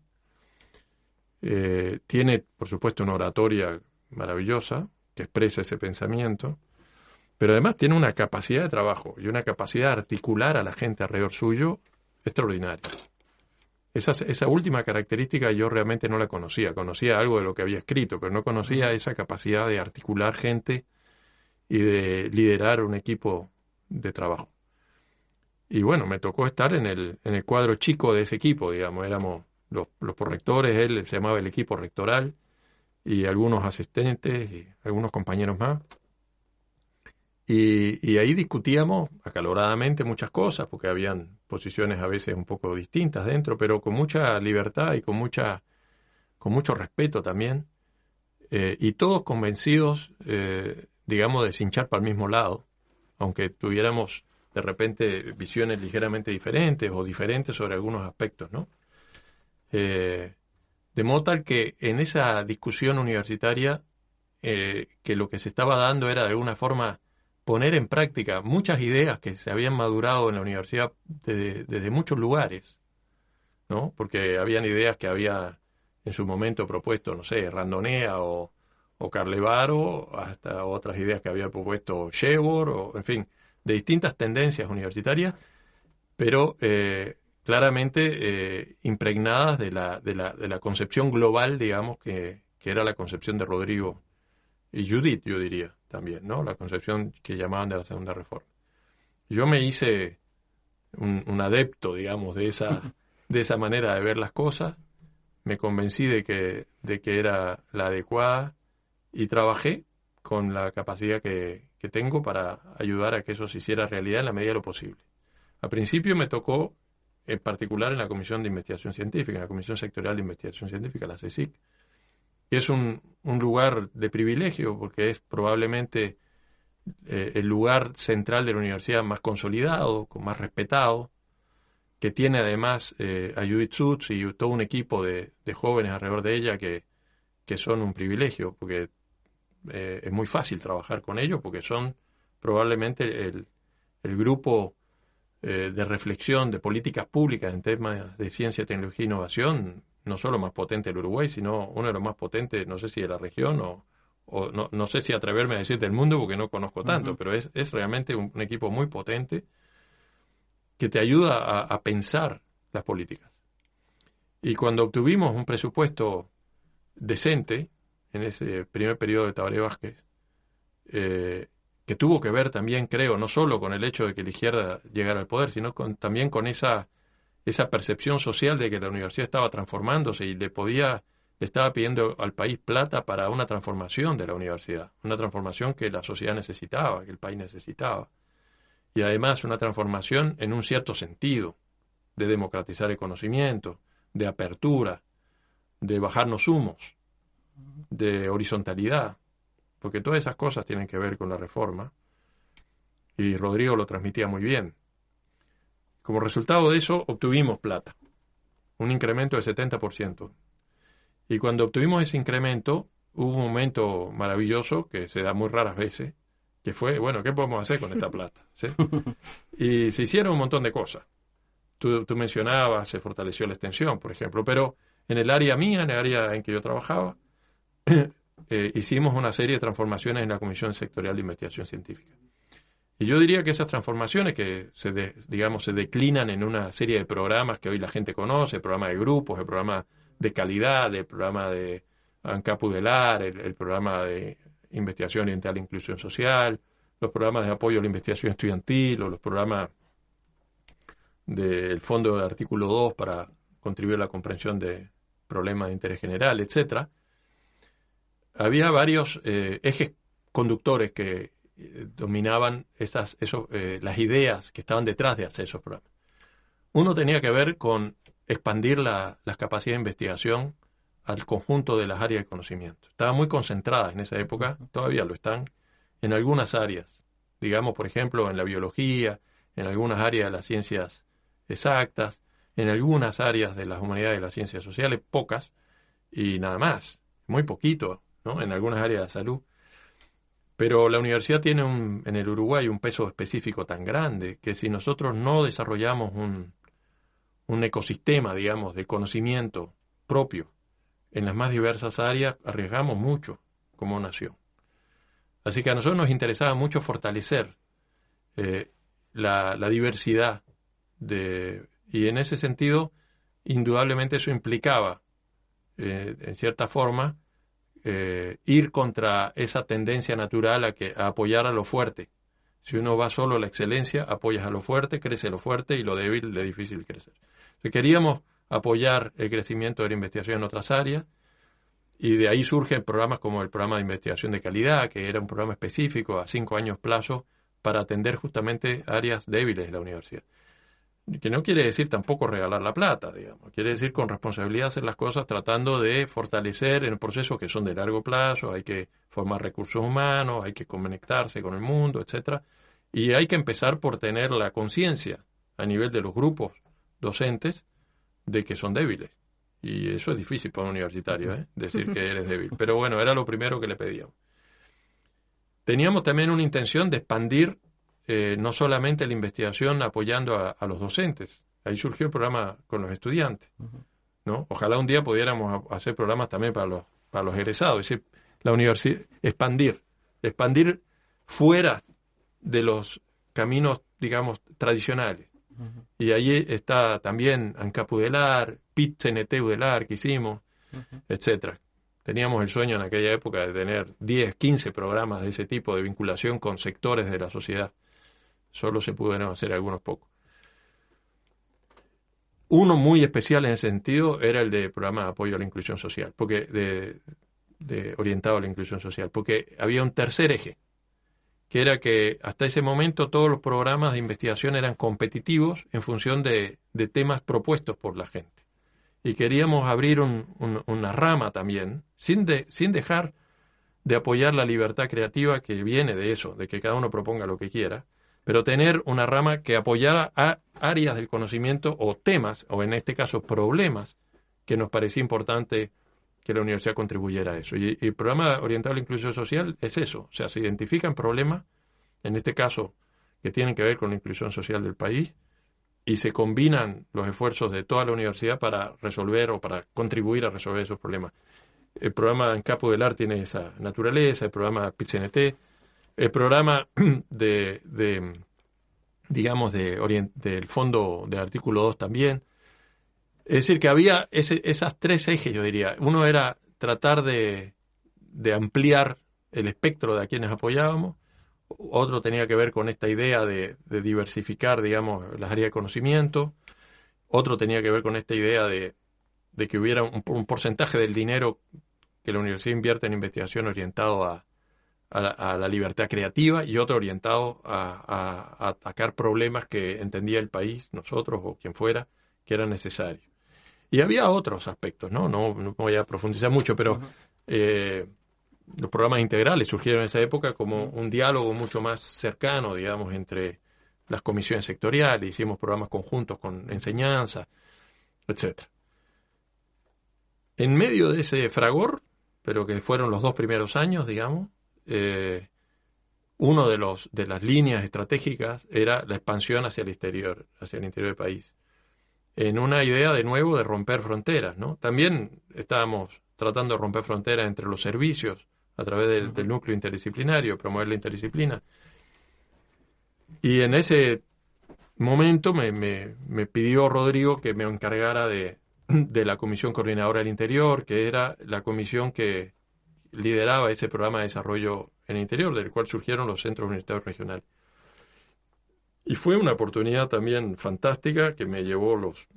Eh, tiene, por supuesto, una oratoria maravillosa que expresa ese pensamiento, pero además tiene una capacidad de trabajo y una capacidad de articular a la gente alrededor suyo extraordinaria. Esa, esa última característica yo realmente no la conocía. Conocía algo de lo que había escrito, pero no conocía esa capacidad de articular gente y de liderar un equipo de trabajo. Y bueno, me tocó estar en el, en el cuadro chico de ese equipo, digamos, éramos los, los correctores, él se llamaba el equipo rectoral, y algunos asistentes y algunos compañeros más. Y, y ahí discutíamos acaloradamente muchas cosas, porque habían posiciones a veces un poco distintas dentro, pero con mucha libertad y con mucha con mucho respeto también, eh, y todos convencidos, eh, digamos, de cinchar para el mismo lado, aunque tuviéramos de repente visiones ligeramente diferentes o diferentes sobre algunos aspectos, ¿no? Eh, de modo tal que en esa discusión universitaria, eh, que lo que se estaba dando era de alguna forma poner en práctica muchas ideas que se habían madurado en la universidad desde, muchos lugares, ¿no? Porque habían ideas que había en su momento propuesto, no sé, Randonea o, o Carlevaro, hasta otras ideas que había propuesto Shevor, o en fin, de distintas tendencias universitarias, pero eh, claramente eh, impregnadas de la, de, la, de la concepción global, digamos, que, que era la concepción de Rodrigo y Judith, yo diría también, ¿no? La concepción que llamaban de la Segunda Reforma. Yo me hice un, un adepto, digamos, de esa, de esa manera de ver las cosas, me convencí de que, de que era la adecuada y trabajé con la capacidad que, que tengo para ayudar a que eso se hiciera realidad en la medida de lo posible. Al principio me tocó, en particular en la Comisión de Investigación Científica, en la Comisión Sectorial de Investigación Científica, la CSIC, que es un, lugar de privilegio porque es probablemente eh, el lugar central de la universidad más consolidado, con más respetado, que tiene además eh, a Judith Sutz y todo un equipo de, jóvenes alrededor de ella que son un privilegio, porque eh, es muy fácil trabajar con ellos, porque son probablemente el, el grupo eh, de reflexión de políticas públicas en temas de ciencia, tecnología e innovación, no solo más potente del Uruguay, sino uno de los más potentes, no sé si de la región o, o no, no sé si atreverme a decir del mundo porque no conozco tanto, pero es, es realmente un, un equipo muy potente que te ayuda a, a pensar las políticas. Y cuando obtuvimos un presupuesto decente en ese primer periodo de Tabaré Vázquez, eh, que tuvo que ver también, creo, no solo con el hecho de que la izquierda llegara al poder, sino con, también con esa, esa percepción social de que la universidad estaba transformándose y le podía, le estaba pidiendo al país plata para una transformación de la universidad, una transformación que la sociedad necesitaba, que el país necesitaba. Y además una transformación en un cierto sentido, de democratizar el conocimiento, de apertura, de bajarnos humos, de horizontalidad, porque todas esas cosas tienen que ver con la reforma, y Rodrigo lo transmitía muy bien. Como resultado de eso, obtuvimos plata, un incremento del 70%. Y cuando obtuvimos ese incremento, hubo un momento maravilloso que se da muy raras veces, que fue, bueno, ¿qué podemos hacer con esta plata? ¿Sí? Y se hicieron un montón de cosas. Tú, tú mencionabas, se fortaleció la extensión, por ejemplo, pero en el área mía, en el área en que yo trabajaba, eh, hicimos una serie de transformaciones en la Comisión Sectorial de Investigación Científica. Y yo diría que esas transformaciones que se, de- digamos, se declinan en una serie de programas que hoy la gente conoce, el programa de grupos, el programa de calidad, el programa de Ancapudelar, el, el programa de investigación oriental e inclusión social, los programas de apoyo a la investigación estudiantil o los programas del Fondo del Artículo 2 para contribuir a la comprensión de problemas de interés general, etcétera, había varios eh, ejes conductores que eh, dominaban esas, eso, eh, las ideas que estaban detrás de hacer esos programas. Uno tenía que ver con expandir la- las capacidades de investigación al conjunto de las áreas de conocimiento. Estaban muy concentradas en esa época, todavía lo están, en algunas áreas. Digamos, por ejemplo, en la biología, en algunas áreas de las ciencias exactas, en algunas áreas de las humanidades y las ciencias sociales, pocas, y nada más, muy poquito, En algunas áreas de salud. Pero la universidad tiene un, en el Uruguay un peso específico tan grande que si nosotros no desarrollamos un, un ecosistema, digamos, de conocimiento propio en las más diversas áreas, arriesgamos mucho como nación. Así que a nosotros nos interesaba mucho fortalecer eh, la, la diversidad de, y en ese sentido, indudablemente eso implicaba, eh, en cierta forma, eh, ir contra esa tendencia natural a, que, apoyar a lo fuerte. Si uno va solo a la excelencia, apoyas a lo fuerte, crece lo fuerte y lo débil le difícil crecer. Entonces, queríamos apoyar el crecimiento de la investigación en otras áreas y de ahí surgen programas como el programa de investigación de calidad, que era un programa específico a cinco años plazo para atender justamente áreas débiles de la universidad. Que no quiere decir tampoco regalar la plata, digamos. Quiere decir con responsabilidad hacer las cosas tratando de fortalecer en procesos que son de largo plazo, hay que formar recursos humanos, hay que conectarse con el mundo, etcétera. Y hay que empezar por tener la conciencia a nivel de los grupos docentes de que son débiles. Y eso es difícil para un universitario, ¿eh? decir que eres débil. Pero bueno, era lo primero que le pedíamos. Teníamos también una intención de expandir eh, no solamente la investigación apoyando a, a, los docentes. Ahí surgió el programa con los estudiantes. ¿no? Ojalá un día pudiéramos hacer programas también para los, para los egresados. Es decir, la universidad, expandir, expandir fuera de los caminos, digamos, tradicionales. Uh -huh. Y ahí está también ANCAP UDELAR, PIT CNT UDELAR que hicimos, uh -huh. etcétera. Teníamos el sueño en aquella época de tener 10, 15 programas de ese tipo de vinculación con sectores de la sociedad. Solo se pudieron hacer algunos pocos. Uno muy especial en ese sentido era el de programa de apoyo a la inclusión social, porque de, orientado a la inclusión social, porque había un tercer eje, que era que hasta ese momento todos los programas de investigación eran competitivos en función de, de temas propuestos por la gente. Y queríamos abrir un, un, una rama también, sin, de, sin dejar de apoyar la libertad creativa que viene de eso, de que cada uno proponga lo que quiera, pero tener una rama que apoyara a áreas del conocimiento o temas, o en este caso problemas, que nos parecía importante que la universidad contribuyera a eso. Y, el programa orientado a la inclusión social es eso, o sea, se identifican problemas, en este caso, que tienen que ver con la inclusión social del país, y se combinan los esfuerzos de toda la universidad para resolver o para contribuir a resolver esos problemas. El programa en Capo del Ar tiene esa naturaleza, el programa PITCNT, el programa de, de digamos, de del fondo del artículo 2 también. Es decir, que había ese, esas tres ejes, yo diría. Uno era tratar de, de ampliar el espectro de a quienes apoyábamos. Otro tenía que ver con esta idea de, de diversificar, digamos, las áreas de conocimiento. Otro tenía que ver con esta idea de, de que hubiera un, un, porcentaje del dinero que la universidad invierte en investigación orientado a, a, la, a la, libertad creativa y otro orientado a, a, atacar problemas que entendía el país, nosotros o quien fuera, que eran necesarios. Y había otros aspectos, ¿no? No, no voy a profundizar mucho, pero eh, los programas integrales surgieron en esa época como un diálogo mucho más cercano, digamos, entre las comisiones sectoriales, hicimos programas conjuntos con enseñanza, etcétera. En medio de ese fragor, pero que fueron los dos primeros años, digamos, eh, uno de los de las líneas estratégicas era la expansión hacia el exterior, hacia el interior del país, en una idea de nuevo de romper fronteras, ¿no? También estábamos tratando de romper fronteras entre los servicios a través del, del núcleo interdisciplinario, promover la interdisciplina. Y en ese momento me, me, me pidió Rodrigo que me encargara de, de la Comisión Coordinadora del Interior, que era la comisión que lideraba ese programa de desarrollo en el interior, del cual surgieron los centros universitarios regionales. Y fue una oportunidad también fantástica que me llevó los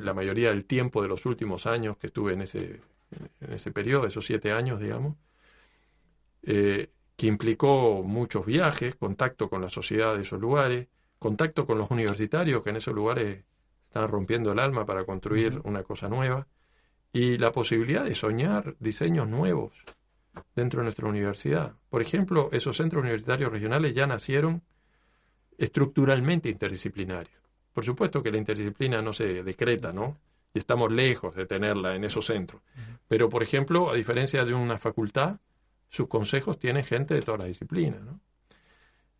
la mayoría del tiempo de los últimos años que estuve en ese, en ese periodo, esos siete años, digamos, eh, que implicó muchos viajes, contacto con la sociedad de esos lugares, contacto con los universitarios que en esos lugares están rompiendo el alma para construir una cosa nueva, y la posibilidad de soñar diseños nuevos dentro de nuestra universidad. Por ejemplo, esos centros universitarios regionales ya nacieron estructuralmente interdisciplinarios. Por supuesto que la interdisciplina no se decreta, ¿no? Y estamos lejos de tenerla en esos centros. Pero, por ejemplo, a diferencia de una facultad, sus consejos tienen gente de todas las disciplinas, ¿no?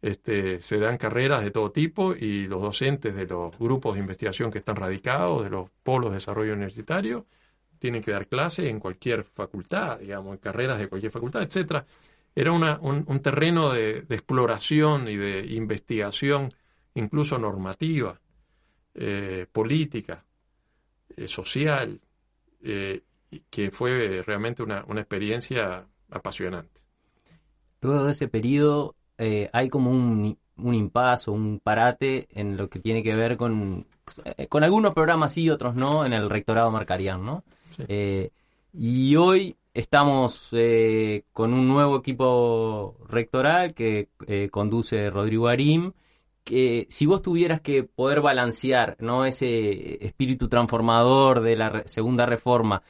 Este, se dan carreras de todo tipo y los docentes de los grupos de investigación que están radicados, de los polos de desarrollo universitario, tienen que dar clases en cualquier facultad, digamos, en carreras de cualquier facultad, etcétera. Era un, un terreno de, exploración y de investigación, incluso normativa, eh, política, eh, social, eh, que fue realmente una, una experiencia apasionante. Luego de ese periodo eh, hay como un, un impasse o un parate en lo que tiene que ver con, con algunos programas sí, otros no, en el rectorado Marcarián, ¿no? Eh, y hoy estamos eh, con un nuevo equipo rectoral que eh, conduce Rodrigo Arim, que si vos tuvieras que poder balancear ¿no? ese espíritu transformador de la segunda reforma,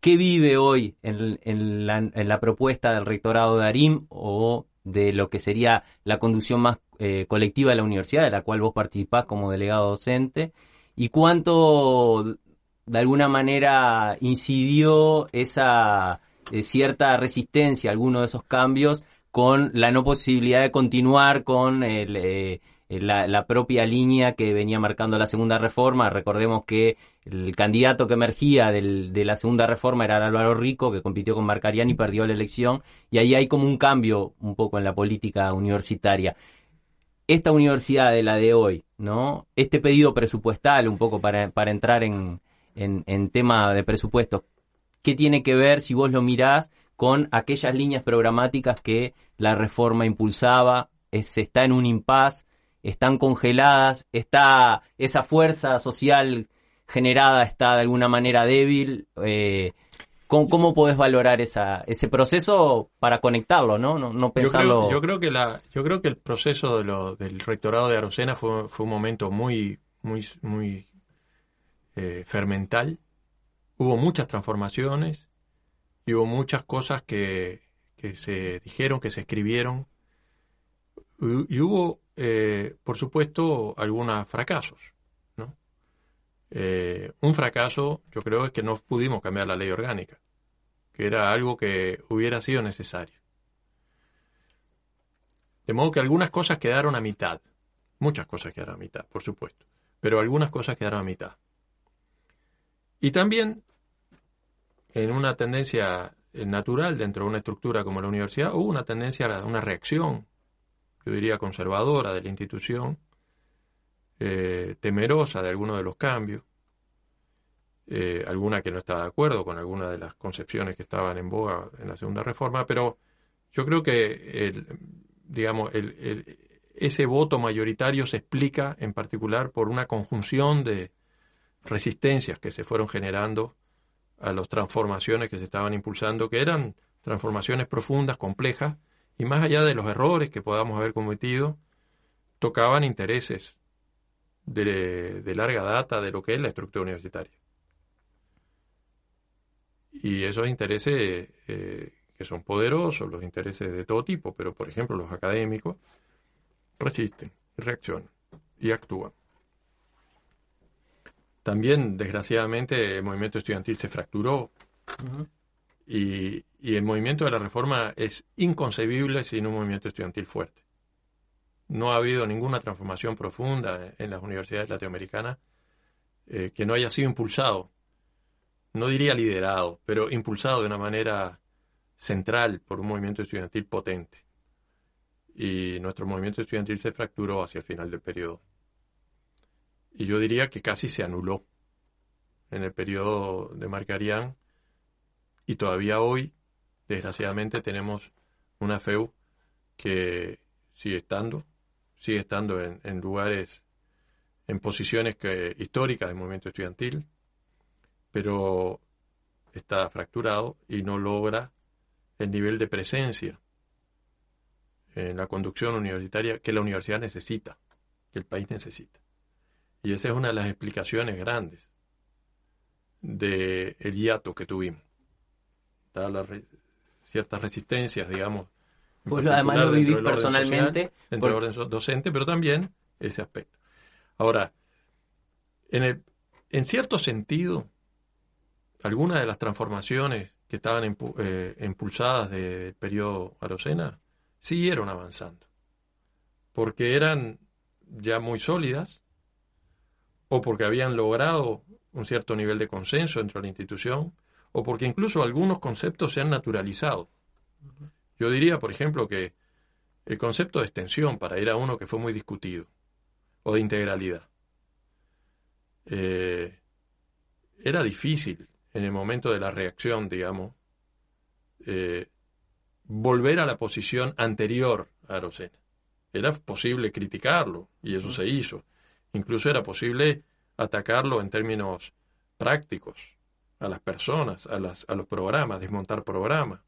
¿qué vive hoy en, la, propuesta del rectorado de Arim o de lo que sería la conducción más colectiva de la universidad, de la cual vos participás como delegado docente? ¿Y cuánto de alguna manera incidió esa eh, cierta resistencia a alguno de esos cambios con la no posibilidad de continuar con el, eh, la, propia línea que venía marcando la segunda reforma. Recordemos que el candidato que emergía del- de la segunda reforma era Álvaro Rico, que compitió con Marcarián y perdió la elección. Y ahí hay como un cambio un poco en la política universitaria esta universidad de la de hoy, ¿no? Este pedido presupuestal, un poco para, para entrar en, en, en tema de presupuestos, ¿qué tiene que ver, si vos lo mirás, con aquellas líneas programáticas que la reforma impulsaba? Es- está en un impas, están congeladas, está esa fuerza social generada está de alguna manera débil. eh, ¿cómo, cómo podés valorar esa, ese proceso para conectarlo, no? No, no Yo pensarlo... creo, yo creo que la, yo creo que el proceso de lo- del rectorado de Arocena fue, fue un momento muy, muy, muy eh, fermental. Hubo muchas transformaciones y hubo muchas cosas que, que se dijeron, que se escribieron. Y, hubo, eh, por supuesto, algunos fracasos. ¿no? Eh, un fracaso, yo creo, es que no pudimos cambiar la ley orgánica, que era algo que hubiera sido necesario. De modo que algunas cosas quedaron a mitad. Muchas cosas quedaron a mitad, por supuesto. Pero algunas cosas quedaron a mitad. Y también, en una tendencia eh, natural dentro de una estructura como la universidad, hubo una tendencia a una reacción, yo diría conservadora de la institución, eh, temerosa de algunos de los cambios, eh, alguna que no estaba de acuerdo con alguna de las concepciones que estaban en boga en la segunda reforma, pero yo creo que digamos, ese voto mayoritario se explica en particular por una conjunción de resistencias que se fueron generando a las transformaciones que se estaban impulsando, que eran transformaciones profundas, complejas, y más allá de los errores que podamos haber cometido, tocaban intereses de, larga data de lo que es la estructura universitaria. Y esos intereses eh, que son poderosos, los intereses de todo tipo, pero por ejemplo los académicos, resisten, reaccionan y actúan. También, desgraciadamente, el movimiento estudiantil se fracturó y el movimiento de la reforma es inconcebible sin un movimiento estudiantil fuerte. No ha habido ninguna transformación profunda en las universidades latinoamericanas eh, que no haya sido impulsado, no diría liderado, pero impulsado de una manera central por un movimiento estudiantil potente. Y nuestro movimiento estudiantil se fracturó hacia el final del periodo. Y yo diría que casi se anuló en el periodo de Marcarián y todavía hoy, desgraciadamente, tenemos una FEU que sigue estando, sigue estando en, lugares, en posiciones que, históricas del movimiento estudiantil, pero está fracturado y no logra el nivel de presencia en la conducción universitaria que la universidad necesita, que el país necesita. Y esa es una de las explicaciones grandes del hiato que tuvimos. Las re- ciertas resistencias, digamos. lo- además lo social, personalmente, dentro por- orden docente, pero también ese aspecto. Ahora, en, el, en cierto sentido, algunas de las transformaciones que estaban impu- eh, impulsadas del periodo Arocena siguieron avanzando, porque eran ya muy sólidas o porque habían logrado un cierto nivel de consenso dentro de la institución, o porque incluso algunos conceptos se han naturalizado. Yo diría, por ejemplo, que el concepto de extensión, para ir a uno que fue muy discutido, o de integralidad, eh, era difícil en el momento de la reacción, digamos, eh, volver a la posición anterior a Arocena. Era posible criticarlo, y eso se hizo. Incluso era posible atacarlo en términos prácticos a las personas, a, las, a los programas, desmontar programas.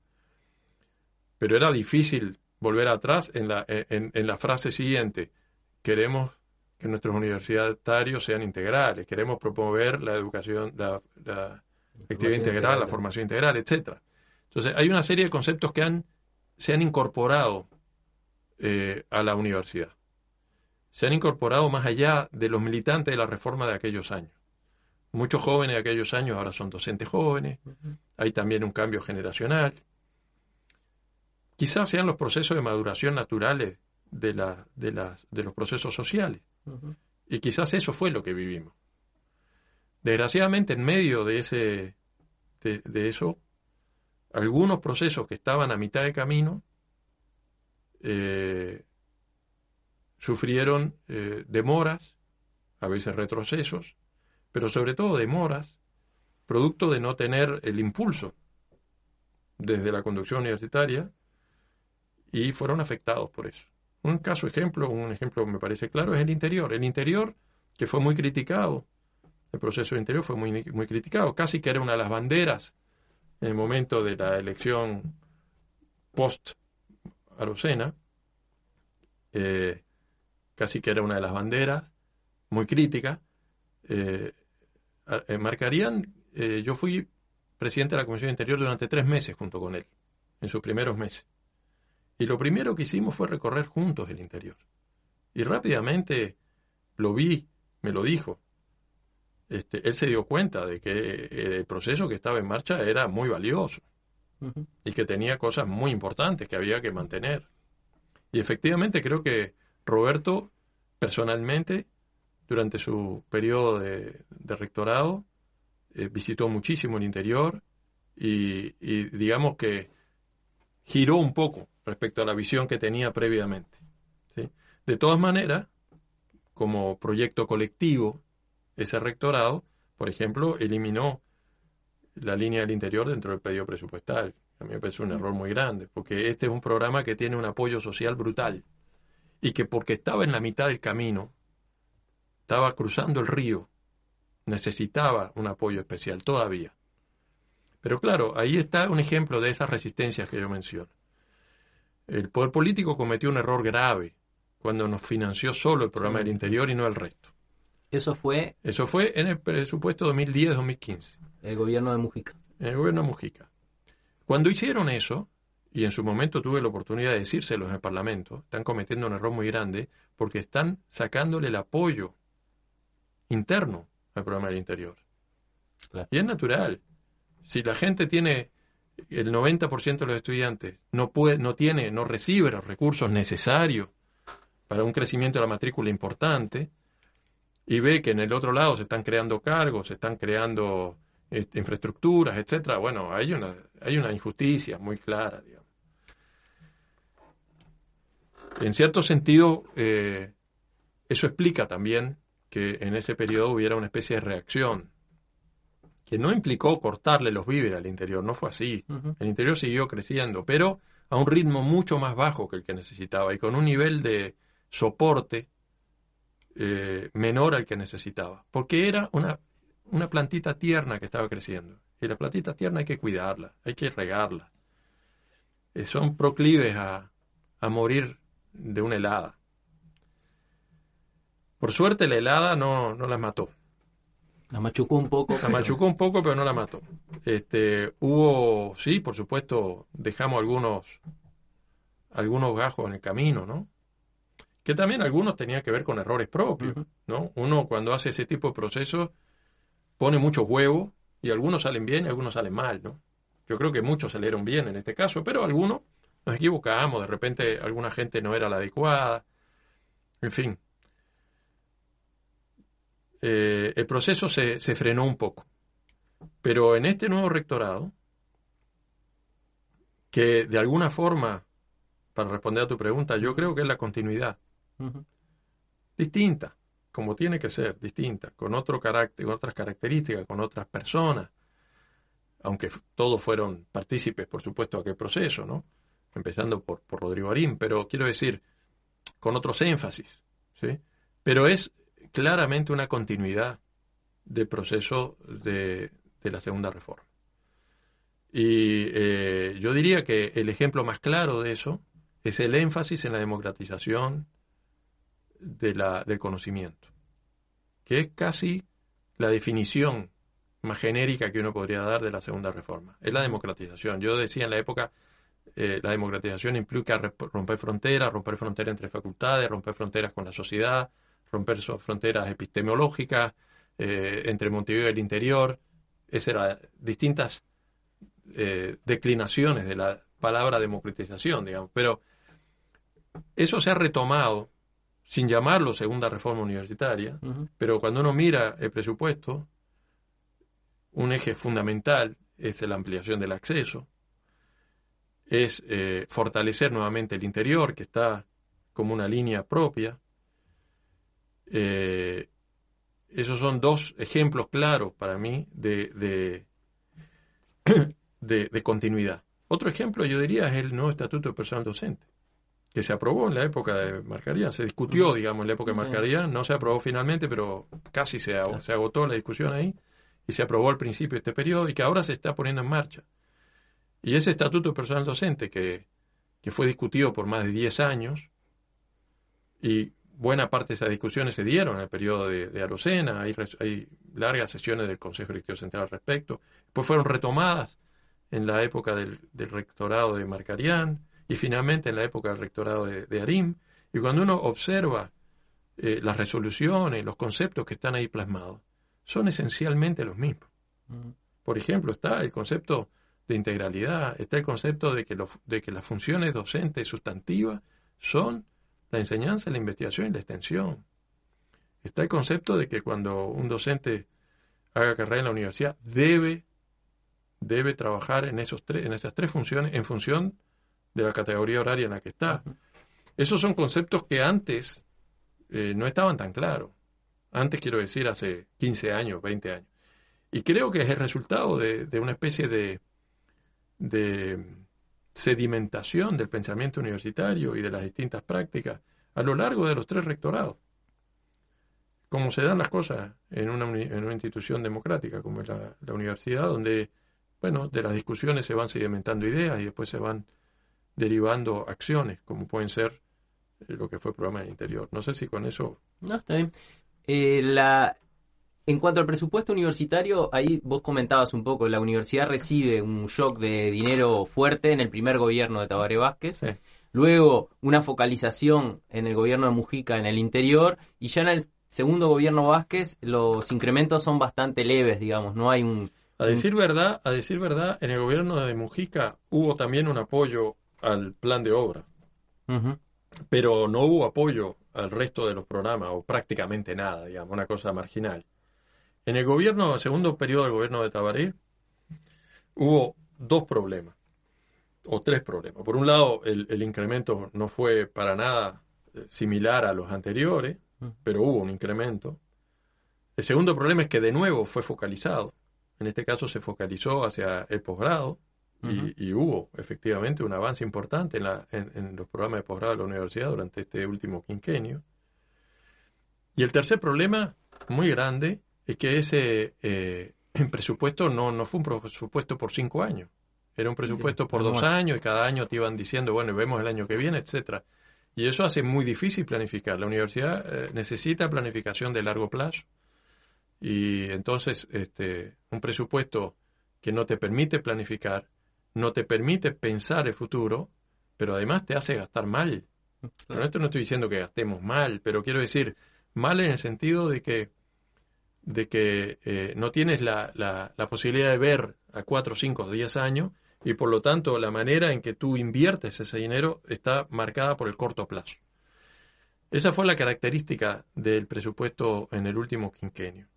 Pero era difícil volver atrás en la, en, en la frase siguiente. Queremos que nuestros universitarios sean integrales, queremos promover la educación, la, la actividad integral, la formación integral, etcétera. Entonces, hay una serie de conceptos que han, se han incorporado eh, a la universidad. Se han incorporado más allá de los militantes de la reforma de aquellos años. Muchos jóvenes de aquellos años ahora son docentes jóvenes. Hay también un cambio generacional. Quizás sean los procesos de maduración naturales de, la, de, las, de los procesos sociales. Y quizás eso fue lo que vivimos. Desgraciadamente, en medio de, ese, de, de eso, algunos procesos que estaban a mitad de camino eh, sufrieron eh, demoras, a veces retrocesos, pero sobre todo demoras, producto de no tener el impulso desde la conducción universitaria y fueron afectados por eso. Un caso ejemplo, un ejemplo me parece claro, es el interior. El interior, que fue muy criticado, el proceso interior fue muy, muy criticado, casi que era una de las banderas en el momento de la elección post-Arocena, eh, casi que era una de las banderas, muy crítica, eh, eh, marcarían, eh, yo fui presidente de la Comisión Interior durante tres meses junto con él, en sus primeros meses. Y lo primero que hicimos fue recorrer juntos el interior. Y rápidamente lo vi, me lo dijo. Este, él se dio cuenta de que el proceso que estaba en marcha era muy valioso y que tenía cosas muy importantes que había que mantener. Y efectivamente creo que Roberto, personalmente, durante su periodo de, rectorado, eh, visitó muchísimo el interior y, digamos que giró un poco respecto a la visión que tenía previamente. De todas maneras, como proyecto colectivo, ese rectorado, por ejemplo, eliminó la línea del interior dentro del pedido presupuestal. A mí me parece un error muy grande, porque este es un programa que tiene un apoyo social brutal y que porque estaba en la mitad del camino, estaba cruzando el río, necesitaba un apoyo especial todavía. Pero claro, ahí está un ejemplo de esas resistencias que yo menciono. El poder político cometió un error grave cuando nos financió solo el programa del interior y no el resto. Eso fue Eso fue en el presupuesto 2010-2015, el gobierno de Mujica. en el gobierno de Mujica. Cuando hicieron eso, y en su momento tuve la oportunidad de decírselo en el Parlamento, están cometiendo un error muy grande porque están sacándole el apoyo interno al programa del interior. Claro. Y es natural. Si la gente tiene, el 90% de los estudiantes no puede, no tiene, no recibe los recursos necesarios para un crecimiento de la matrícula importante, y ve que en el otro lado se están creando cargos, se están creando este, infraestructuras, etcétera, bueno, hay una, hay una injusticia muy clara, digamos. En cierto sentido, eh, eso explica también que en ese periodo hubiera una especie de reacción, que no implicó cortarle los víveres al interior, no fue así. El interior siguió creciendo, pero a un ritmo mucho más bajo que el que necesitaba y con un nivel de soporte eh, menor al que necesitaba, porque era una una plantita tierna que estaba creciendo. Y la plantita tierna hay que cuidarla, hay que regarla. Eh, son proclives a, a morir de una helada. Por suerte la helada no, no las mató. La machucó un poco. La pero- machucó un poco, pero no la mató. Este, hubo, sí, por supuesto, dejamos algunos, algunos gajos en el camino, ¿no? Que también algunos tenían que ver con errores propios. ¿no? Uno cuando hace ese tipo de procesos pone muchos huevos y algunos salen bien y algunos salen mal, ¿no? Yo creo que muchos salieron bien en este caso, pero algunos nos equivocamos, de repente alguna gente no era la adecuada, en fin. Eh, el proceso se, se frenó un poco. Pero en este nuevo rectorado, que de alguna forma, para responder a tu pregunta, yo creo que es la continuidad, distinta, como tiene que ser, distinta, con otro carácter, con otras características, con otras personas, aunque todos fueron partícipes, por supuesto, de aquel proceso, ¿no? Empezando por, por Rodrigo Arín, pero quiero decir, con otros énfasis, ¿sí? Pero es claramente una continuidad del proceso de, de la segunda reforma. Y eh, yo diría que el ejemplo más claro de eso es el énfasis en la democratización de la, del conocimiento, que es casi la definición más genérica que uno podría dar de la segunda reforma. Es la democratización. Yo decía en la época, eh, la democratización implica romper fronteras, romper fronteras entre facultades, romper fronteras con la sociedad, romper fronteras epistemológicas eh, entre Montevideo y el interior. Esas eran distintas eh, declinaciones de la palabra democratización, digamos. Pero eso se ha retomado sin llamarlo segunda reforma universitaria, pero cuando uno mira el presupuesto, un eje fundamental es la ampliación del acceso, es eh, fortalecer nuevamente el interior, que está como una línea propia. Eh, esos son dos ejemplos claros para mí de, de, de- de continuidad. Otro ejemplo, yo diría, es el nuevo estatuto de personal docente, que se aprobó en la época de Marcaría, se discutió, digamos, en la época de Sí. Marcaría, no se aprobó finalmente, pero casi se, se agotó la discusión ahí, y se aprobó al principio de este periodo, y que ahora se está poniendo en marcha. Y ese estatuto de personal docente, que, que fue discutido por más de 10 años, y buena parte de esas discusiones se dieron en el periodo de, de Arocena, hay, largas sesiones del Consejo Directivo Central al respecto, después fueron retomadas en la época del, del rectorado de Marcarián y finalmente en la época del rectorado de, de Arim, y cuando uno observa eh, las resoluciones, los conceptos que están ahí plasmados, son esencialmente los mismos. Ujú. Por ejemplo, está el concepto de integralidad, está el concepto de que, de que las funciones docentes sustantivas son la enseñanza, la investigación y la extensión. Está el concepto de que cuando un docente haga carrera en la universidad debe, debe trabajar en, esos tres, en esas tres funciones en función de la categoría horaria en la que está. Esos son conceptos que antes eh, no estaban tan claros. Antes quiero decir hace 15 años, 20 años. Y creo que es el resultado de, de una especie de, de sedimentación del pensamiento universitario y de las distintas prácticas a lo largo de los tres rectorados. Como se dan las cosas en una, en una institución democrática como es la, la universidad, donde, bueno, de las discusiones se van sedimentando ideas y después se van derivando acciones, como pueden ser eh, lo que fue el programa del interior. No sé si con eso No, está bien. Eh, la, en cuanto al presupuesto universitario, ahí vos comentabas un poco, la universidad recibe un shock de dinero fuerte en el primer gobierno de Tabaré Vázquez, Sí. luego una focalización en el gobierno de Mujica en el interior, y ya en el segundo gobierno Vázquez los incrementos son bastante leves, digamos, no hay un... A decir verdad, a decir verdad, en el gobierno de Mujica hubo también un apoyo al plan de obra, pero no hubo apoyo al resto de los programas, o prácticamente nada, digamos, una cosa marginal. En el gobierno, segundo periodo del gobierno de Tabaré, hubo dos problemas, o tres problemas. Por un lado, el, el incremento no fue para nada eh, similar a los anteriores, pero hubo un incremento. El segundo problema es que de nuevo fue focalizado. En este caso se focalizó hacia el posgrado y, hubo efectivamente un avance importante en, la- en- en los programas de posgrado de la universidad durante este último quinquenio. Y el tercer problema, muy grande, es que ese eh, presupuesto no, no fue un presupuesto por cinco años. Era un presupuesto por dos años y cada año te iban diciendo, bueno, vemos el año que viene, etcétera. Y eso hace muy difícil planificar. La universidad eh, necesita planificación de largo plazo. Y entonces, este, un presupuesto que no te permite planificar, no te permite pensar el futuro, pero además te hace gastar mal. Con esto no estoy diciendo que gastemos mal, pero quiero decir mal en el sentido de que, de que eh, no tienes la, la, la posibilidad de ver a 4, 5, 10 años y por lo tanto la manera en que tú inviertes ese dinero está marcada por el corto plazo. Esa fue la característica del presupuesto en el último quinquenio.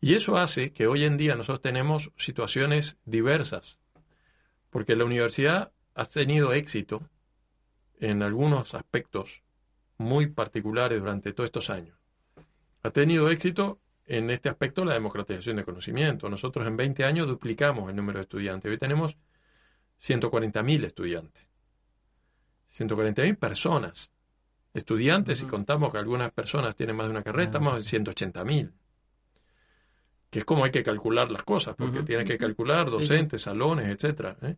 Y eso hace que hoy en día nosotros tenemos situaciones diversas, porque la universidad ha tenido éxito en algunos aspectos muy particulares durante todos estos años. Ha tenido éxito en este aspecto la democratización de conocimiento. Nosotros en 20 años duplicamos el número de estudiantes. Hoy tenemos 140.000 estudiantes. 140.000 personas. Estudiantes, si contamos que algunas personas tienen más de una carrera, estamos en 180.000. Que es como hay que calcular las cosas, porque Ujú. tienes que calcular docentes, salones, etcétera. ¿eh?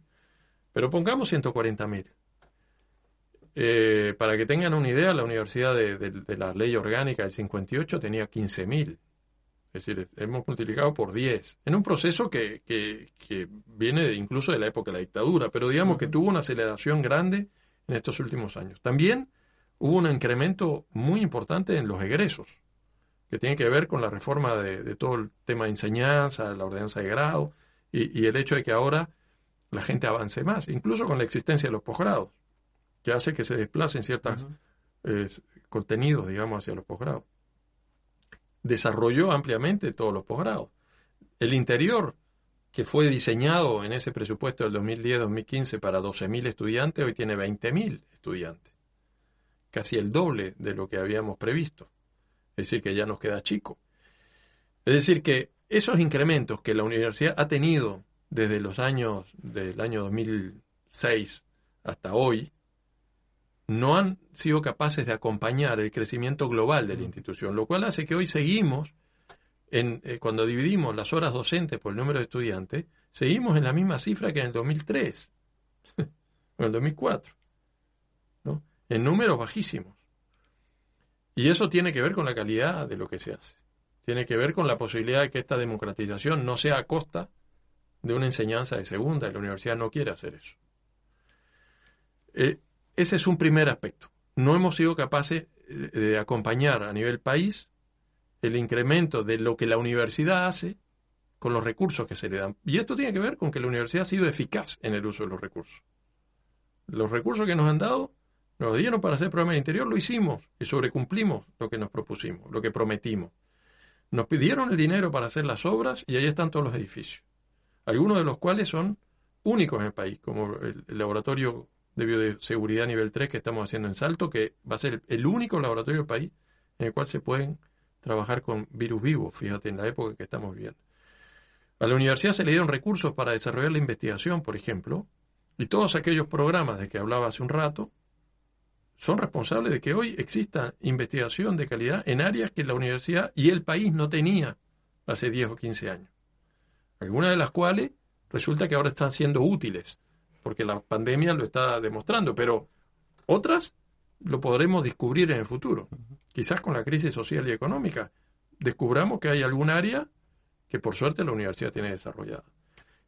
Pero pongamos 140.000. Eh, para que tengan una idea, la Universidad de, de- de la Ley Orgánica del 58 tenía 15.000. Es decir, hemos multiplicado por 10. En un proceso que, que- que viene incluso de la época de la dictadura, pero digamos que tuvo una aceleración grande en estos últimos años. También hubo un incremento muy importante en los egresos, que tiene que ver con la reforma de, de todo el tema de enseñanza, la ordenanza de grado, y, y el hecho de que ahora la gente avance más, incluso con la existencia de los posgrados, que hace que se desplacen ciertos contenidos, digamos, hacia los posgrados. Desarrolló ampliamente todos los posgrados. El interior, que fue diseñado en ese presupuesto del 2010-2015 para 12.000 estudiantes, hoy tiene 20.000 estudiantes. Casi el doble de lo que habíamos previsto. Es decir, que ya nos queda chico. Es decir, que esos incrementos que la universidad ha tenido desde los años del año 2006 hasta hoy no han sido capaces de acompañar el crecimiento global de la institución, lo cual hace que hoy seguimos en, eh, cuando dividimos las horas docentes por el número de estudiantes, seguimos en la misma cifra que en el 2003 o en el 2004, ¿no? en números bajísimos. Y eso tiene que ver con la calidad de lo que se hace. Tiene que ver con la posibilidad de que esta democratización no sea a costa de una enseñanza de segunda, y la universidad no quiere hacer eso. Eh, ese es un primer aspecto. No hemos sido capaces eh, de acompañar a nivel país el incremento de lo que la universidad hace con los recursos que se le dan. Y esto tiene que ver con que la universidad ha sido eficaz en el uso de los recursos. Los recursos que nos han dado, nos dieron para hacer el programa de interior, lo hicimos y sobrecumplimos lo que nos propusimos, lo que prometimos. Nos pidieron el dinero para hacer las obras y ahí están todos los edificios. Algunos de los cuales son únicos en el país, como el laboratorio de bioseguridad nivel 3 que estamos haciendo en Salto, que va a ser el único laboratorio del país en el cual se pueden trabajar con virus vivos, fíjate, en la época que estamos viviendo. A la universidad se le dieron recursos para desarrollar la investigación, por ejemplo, y todos aquellos programas de que hablaba hace un rato son responsables de que hoy exista investigación de calidad en áreas que la universidad y el país no tenía hace 10 o 15 años. Algunas de las cuales resulta que ahora están siendo útiles, porque la pandemia lo está demostrando, pero otras lo podremos descubrir en el futuro. Quizás con la crisis social y económica descubramos que hay algún área que por suerte la universidad tiene desarrollada.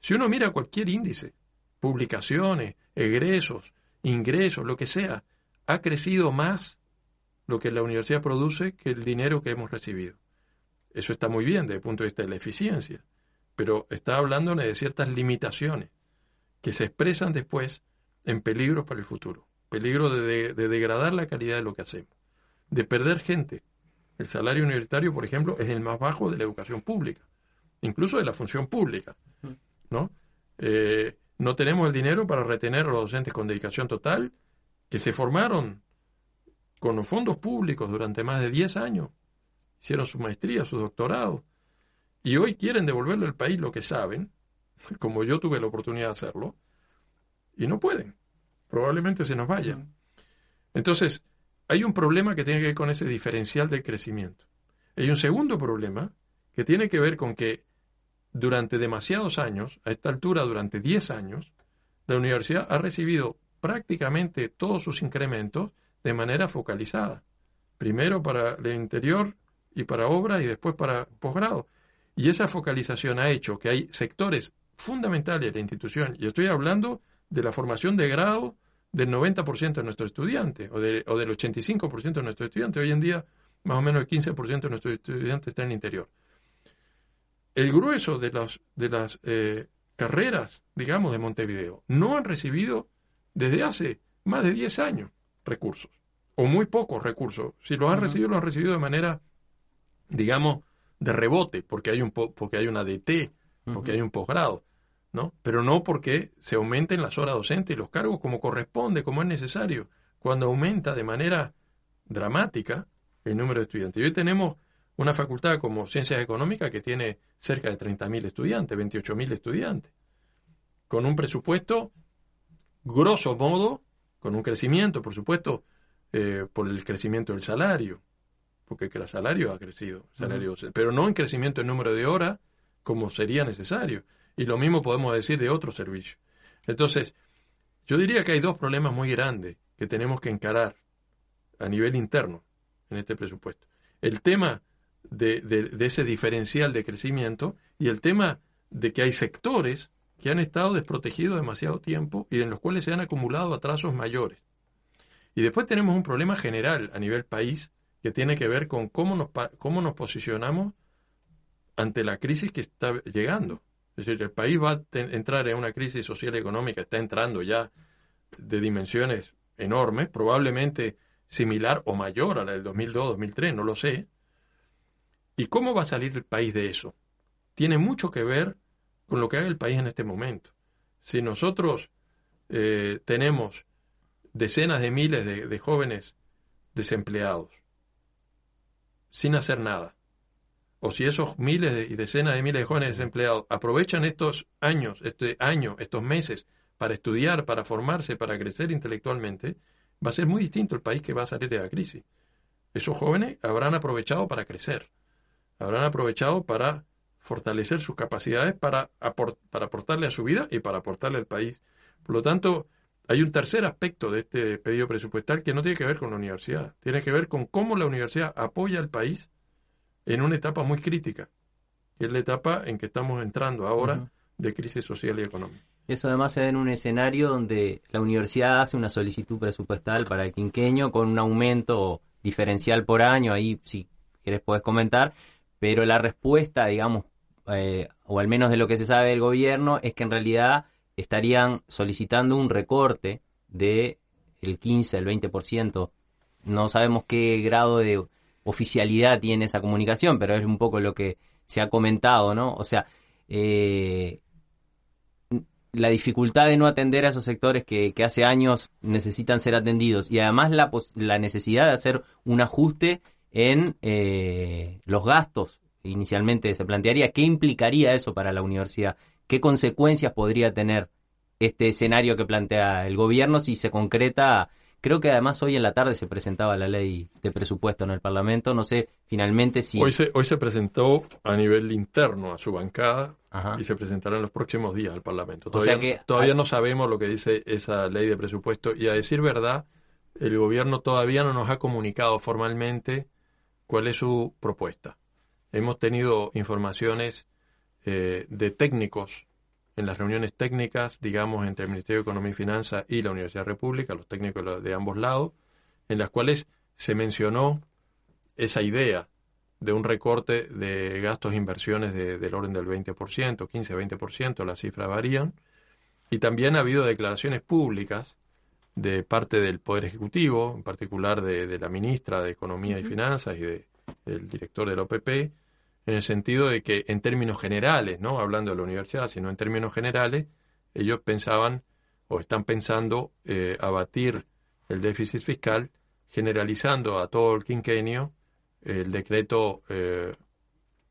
Si uno mira cualquier índice, publicaciones, egresos, ingresos, lo que sea, ha crecido más lo que la universidad produce que el dinero que hemos recibido. Eso está muy bien desde el punto de vista de la eficiencia, pero está hablando de ciertas limitaciones que se expresan después en peligros para el futuro. Peligro de, de, de degradar la calidad de lo que hacemos, de perder gente. El salario universitario, por ejemplo, es el más bajo de la educación pública, incluso de la función pública. ¿no? Eh, no tenemos el dinero para retener a los docentes con dedicación total que se formaron con los fondos públicos durante más de 10 años, hicieron su maestría, su doctorado, y hoy quieren devolverle al país lo que saben, como yo tuve la oportunidad de hacerlo, y no pueden. Probablemente se nos vayan. Entonces, hay un problema que tiene que ver con ese diferencial del crecimiento. Hay un segundo problema que tiene que ver con que durante demasiados años, a esta altura durante 10 años, la universidad ha recibido prácticamente todos sus incrementos de manera focalizada. Primero para el interior y para obra y después para posgrado. Y esa focalización ha hecho que hay sectores fundamentales de la institución, y estoy hablando de la formación de grado del 90% de nuestros estudiantes, o, de- o del 85% de nuestros estudiantes. Hoy en día, más o menos el 15% de nuestros estudiantes está en el interior. El grueso de las, de las eh, carreras, digamos, de Montevideo, no han recibido desde hace más de 10 años recursos, o muy pocos recursos. Si los han recibido, los han recibido de manera, digamos, de rebote, porque hay, un po- porque hay una DT, porque hay un posgrado, ¿no? Pero no porque se aumenten las horas docentes y los cargos como corresponde, como es necesario, cuando aumenta de manera dramática el número de estudiantes. Y hoy tenemos una facultad como Ciencias Económicas que tiene cerca de 30.000 estudiantes, 28.000 estudiantes, con un presupuesto grosso modo, con un crecimiento, por supuesto, eh, por el crecimiento del salario, porque el salario ha crecido, salario, pero no en crecimiento en número de horas como sería necesario. Y lo mismo podemos decir de otros servicios. Entonces, yo diría que hay dos problemas muy grandes que tenemos que encarar a nivel interno en este presupuesto. El tema de, de- ese diferencial de crecimiento y el tema de que hay sectores que han estado desprotegidos demasiado tiempo y en los cuales se han acumulado atrasos mayores. Y después tenemos un problema general a nivel país que tiene que ver con cómo nos, cómo nos posicionamos ante la crisis que está llegando. Es decir, el país va a entrar en una crisis social y económica, está entrando ya de dimensiones enormes, probablemente similar o mayor a la del 2002-2003, no lo sé. ¿Y cómo va a salir el país de eso? Tiene mucho que ver con lo que haga el país en este momento. Si nosotros eh, tenemos decenas de miles de jóvenes desempleados sin hacer nada, o si esos miles y decenas de miles de jóvenes desempleados aprovechan estos años, este año, estos meses para estudiar, para formarse, para crecer intelectualmente, va a ser muy distinto el país que va a salir de la crisis. Esos jóvenes habrán aprovechado para crecer, habrán aprovechado para fortalecer sus capacidades para, apor- para aportarle a su vida y para aportarle al país. Por lo tanto, hay un tercer aspecto de este pedido presupuestal que no tiene que ver con la universidad, tiene que ver con cómo la universidad apoya al país en una etapa muy crítica, que es la etapa en que estamos entrando ahora de crisis social y económica. Eso además se da en un escenario donde la universidad hace una solicitud presupuestal para el quinquenio con un aumento diferencial por año, ahí si querés podés comentar, pero la respuesta, digamos, eh, o al menos de lo que se sabe del gobierno, es que en realidad estarían solicitando un recorte de el 15, el 20%. No sabemos qué grado de oficialidad tiene esa comunicación, pero es un poco lo que se ha comentado, ¿no? O sea, eh, la dificultad de no atender a esos sectores que, hace años necesitan ser atendidos y además la necesidad de hacer un ajuste en eh, los gastos. Inicialmente se plantearía qué implicaría eso para la universidad, qué consecuencias podría tener este escenario que plantea el gobierno si se concreta. Creo que además hoy en la tarde se presentaba la ley de presupuesto en el Parlamento. No sé finalmente si. Hoy, se, hoy se presentó a nivel interno a su bancada Ajá. y se presentará en los próximos días al Parlamento. O Todavía, sea que todavía no sabemos lo que dice esa ley de presupuesto y a decir verdad, el gobierno todavía no nos ha comunicado formalmente cuál es su propuesta. Hemos tenido informaciones eh, de técnicos en las reuniones técnicas, digamos, entre el Ministerio de Economía y Finanzas y la Universidad República, los técnicos de- ambos lados, en las cuales se mencionó esa idea de un recorte de gastos e inversiones de- del orden del 20%, 15-20%, las cifras varían. Y también ha habido declaraciones públicas de parte del Poder Ejecutivo, en particular de, de la ministra de Economía y Finanzas y de- del director del OPP, en el sentido de que en términos generales, no hablando de la universidad, sino en términos generales, ellos pensaban o están pensando eh, abatir el déficit fiscal generalizando a todo el quinquenio el decreto eh,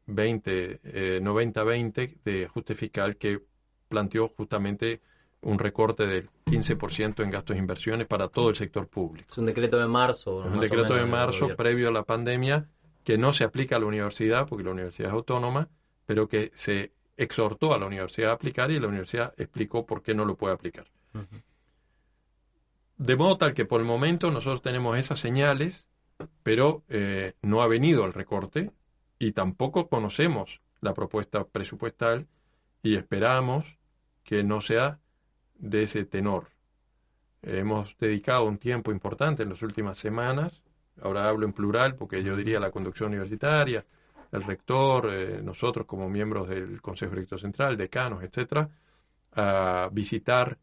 20, eh, 90-20 de ajuste fiscal que planteó justamente un recorte del 15% en gastos e inversiones para todo el sector público. Es un decreto de marzo. Es un decreto de marzo previo a la pandemia que no se aplica a la universidad, porque la universidad es autónoma, pero que se exhortó a la universidad a aplicar y la universidad explicó por qué no lo puede aplicar. De modo tal que por el momento nosotros tenemos esas señales, pero eh, no ha venido el recorte y tampoco conocemos la propuesta presupuestal y esperamos que no sea de ese tenor. Hemos dedicado un tiempo importante en las últimas semanas, ahora hablo en plural porque yo diría la conducción universitaria, el rector, eh, nosotros como miembros del Consejo Director Central, decanos, etcétera, a visitar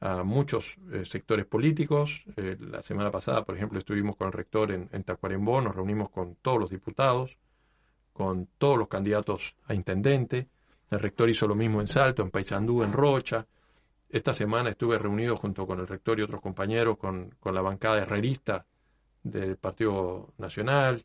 a muchos eh, sectores políticos. Eh, la semana pasada, por ejemplo, estuvimos con el rector en, Tacuarembó, nos reunimos con todos los diputados, con todos los candidatos a intendente. El rector hizo lo mismo en Salto, en Paysandú, en Rocha. Esta semana estuve reunido junto con el rector y otros compañeros con, con la bancada herrerista del Partido Nacional.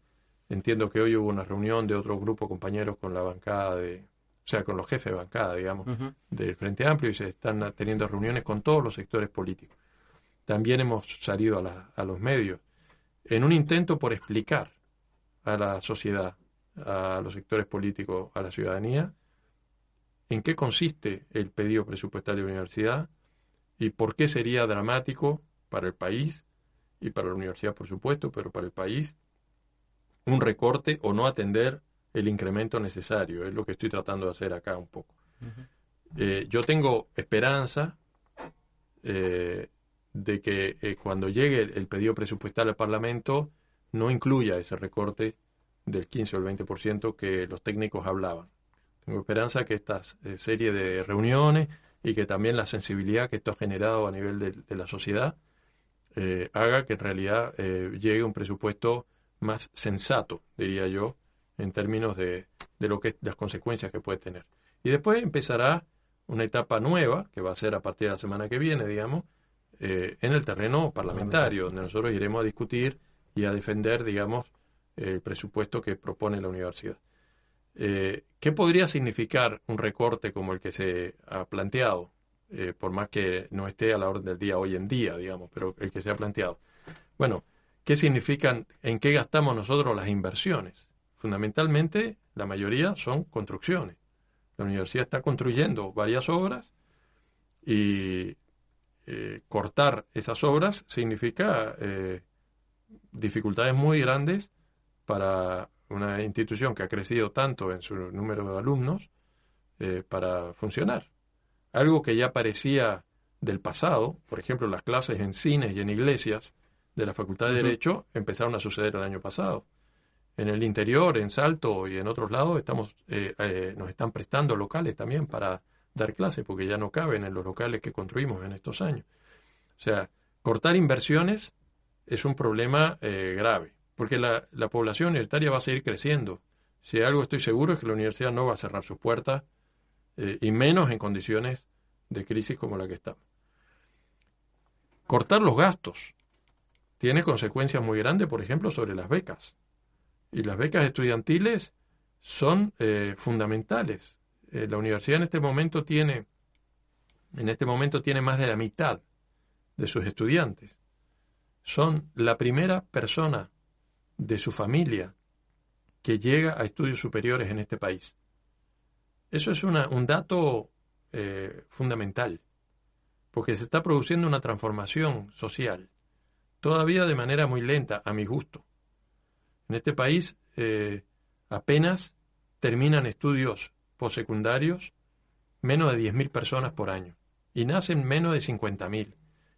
Entiendo que hoy hubo una reunión de otro grupo de compañeros con la bancada de, o sea, con los jefes de bancada, digamos, del Frente Amplio y se están teniendo reuniones con todos los sectores políticos. También hemos salido a, la- a los medios en un intento por explicar a la sociedad, a los sectores políticos, a la ciudadanía, en qué consiste el pedido presupuestal de la universidad y por qué sería dramático para el país y para la universidad, por supuesto, pero para el país, un recorte o no atender el incremento necesario. Es lo que estoy tratando de hacer acá un poco. Eh, yo tengo esperanza eh, de que eh, cuando llegue el, el pedido presupuestal al Parlamento no incluya ese recorte del 15 o el 20% que los técnicos hablaban. Tengo esperanza que esta serie de reuniones y que también la sensibilidad que esto ha generado a nivel de, de la sociedad eh, haga que en realidad eh, llegue un presupuesto más sensato, diría yo, en términos de, de lo que las consecuencias que puede tener. Y después empezará una etapa nueva, que va a ser a partir de la semana que viene, digamos, eh, en el terreno parlamentario, donde nosotros iremos a discutir y a defender, digamos, el presupuesto que propone la universidad. ¿Qué podría significar un recorte como el que se ha planteado? Eh, por más que no esté a la orden del día hoy en día, digamos, pero el que se ha planteado. Bueno, ¿qué significan, en qué gastamos nosotros las inversiones? Fundamentalmente, la mayoría son construcciones. La universidad está construyendo varias obras y eh, cortar esas obras significa eh, dificultades muy grandes para una institución que ha crecido tanto en su número de alumnos para funcionar. Algo que ya parecía del pasado, por ejemplo, las clases en cines y en iglesias de la Facultad de. Derecho empezaron a suceder el año pasado. En el interior, en Salto y en otros lados, estamos, eh, eh, nos están prestando locales también para dar clases, porque ya no caben en los locales que construimos en estos años. O sea, cortar inversiones es un problema eh, grave, porque la, la población universitaria va a seguir creciendo. Si algo estoy seguro es que la universidad no va a cerrar sus puertas, eh, y menos en condiciones de crisis como la que estamos. Cortar los gastos tiene consecuencias muy grandes, por ejemplo, sobre las becas. Y las becas estudiantiles son eh, fundamentales. Eh, la universidad en este momento tiene, en este momento tiene más de la mitad de sus estudiantes. Son la primera persona de su familia que llega a estudios superiores en este país. Eso es un dato eh, fundamental, porque se está produciendo una transformación social, todavía de manera muy lenta, a mi gusto. En este país eh, apenas terminan estudios postsecundarios menos de 10.000 personas por año y nacen menos de 50.000.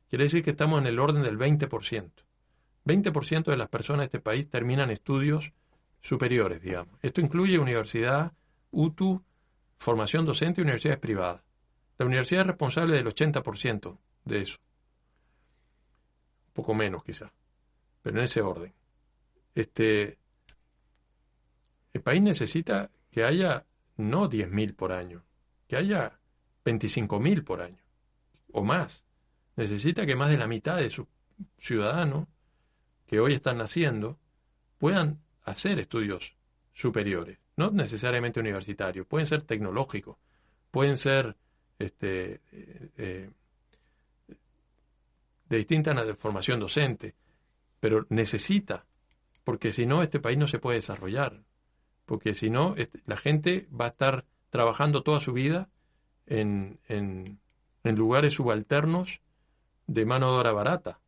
Quiere decir que estamos en el orden del 20%. 20% de las personas de este país terminan estudios superiores, digamos. Esto incluye universidad, UTU, formación docente y universidades privadas. La universidad es responsable del 80% de eso. Un poco menos quizá, pero en ese orden. Este, el país necesita que haya no 10.000 por año, que haya 25.000 por año o más. Necesita que más de la mitad de sus ciudadanos que hoy están naciendo puedan hacer estudios superiores, no necesariamente universitarios, pueden ser tecnológicos, pueden ser este, eh, eh, de distinta formación docente, pero necesita porque si no, este país no se puede desarrollar. Porque si no, este- la gente va a estar trabajando toda su vida en, en, en lugares subalternos de mano de obra barata.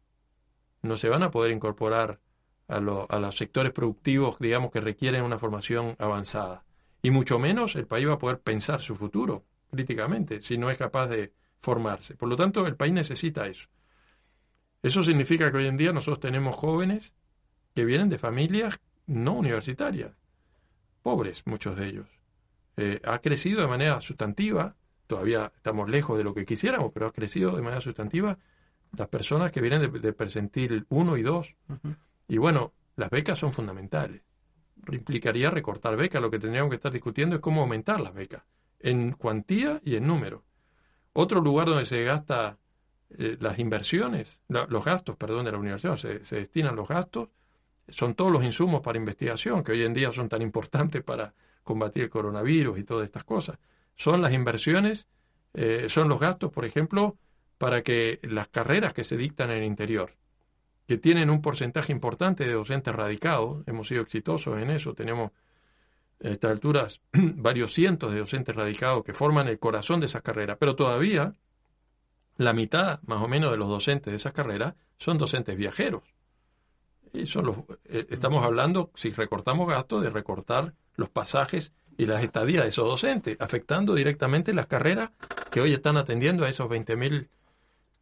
No se van a poder incorporar a, lo- a los sectores productivos, digamos, que requieren una formación avanzada. Y mucho menos el país va a poder pensar su futuro críticamente si no es capaz de formarse. Por lo tanto, el país necesita eso. Eso significa que hoy en día nosotros tenemos jóvenes que vienen de familias no universitarias, pobres muchos de ellos. Eh, ha crecido de manera sustantiva, todavía estamos lejos de lo que quisiéramos, pero ha crecido de manera sustantiva las personas que vienen de, de percentil 1 y 2. Y bueno, las becas son fundamentales. Implicaría recortar becas, lo que tendríamos que estar discutiendo es cómo aumentar las becas, en cuantía y en número. Otro lugar donde se gasta eh, las inversiones, la- los gastos, perdón, de la universidad, se, se destinan los gastos, son todos los insumos para investigación, que hoy en día son tan importantes para combatir el coronavirus y todas estas cosas. Son las inversiones, eh, son los gastos, por ejemplo, para que las carreras que se dictan en el interior, que tienen un porcentaje importante de docentes radicados, hemos sido exitosos en eso, tenemos a estas alturas varios cientos de docentes radicados que forman el corazón de esas carreras, pero todavía la mitad más o menos de los docentes de esas carreras son docentes viajeros. Y son los, eh, estamos hablando, si recortamos gastos, de recortar los pasajes y las estadías de esos docentes, afectando directamente las carreras que hoy están atendiendo a esos 20.000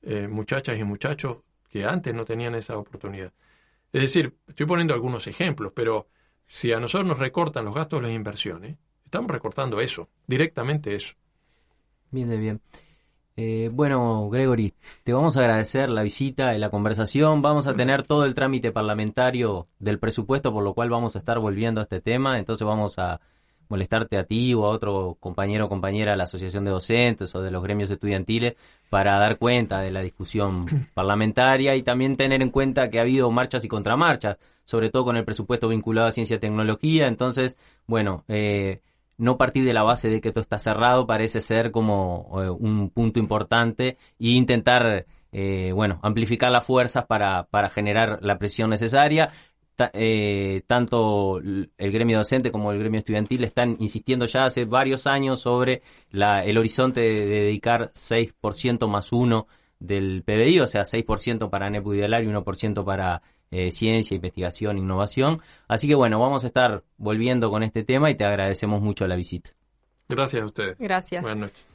eh, muchachas y muchachos que antes no tenían esa oportunidad. Es decir, estoy poniendo algunos ejemplos, pero si a nosotros nos recortan los gastos de las inversiones, estamos recortando eso, directamente eso. Bien, bien. Eh, bueno, Gregory, te vamos a agradecer la visita y la conversación. Vamos a tener todo el trámite parlamentario del presupuesto, por lo cual vamos a estar volviendo a este tema. Entonces vamos a molestarte a ti o a otro compañero o compañera de la Asociación de Docentes o de los gremios estudiantiles para dar cuenta de la discusión parlamentaria y también tener en cuenta que ha habido marchas y contramarchas, sobre todo con el presupuesto vinculado a ciencia y tecnología. Entonces, bueno, eh, no partir de la base de que esto está cerrado parece ser como eh, un punto importante e intentar, eh, bueno, amplificar las fuerzas para, para generar la presión necesaria. Eh, tanto el gremio docente como el gremio estudiantil están insistiendo ya hace varios años sobre la, el horizonte de, de dedicar 6% más 1 del PBI, o sea, 6% para NEPU y 1% para eh, ciencia, investigación, innovación. Así que bueno, vamos a estar volviendo con este tema y te agradecemos mucho la visita. Gracias a ustedes. Gracias. Buenas noches.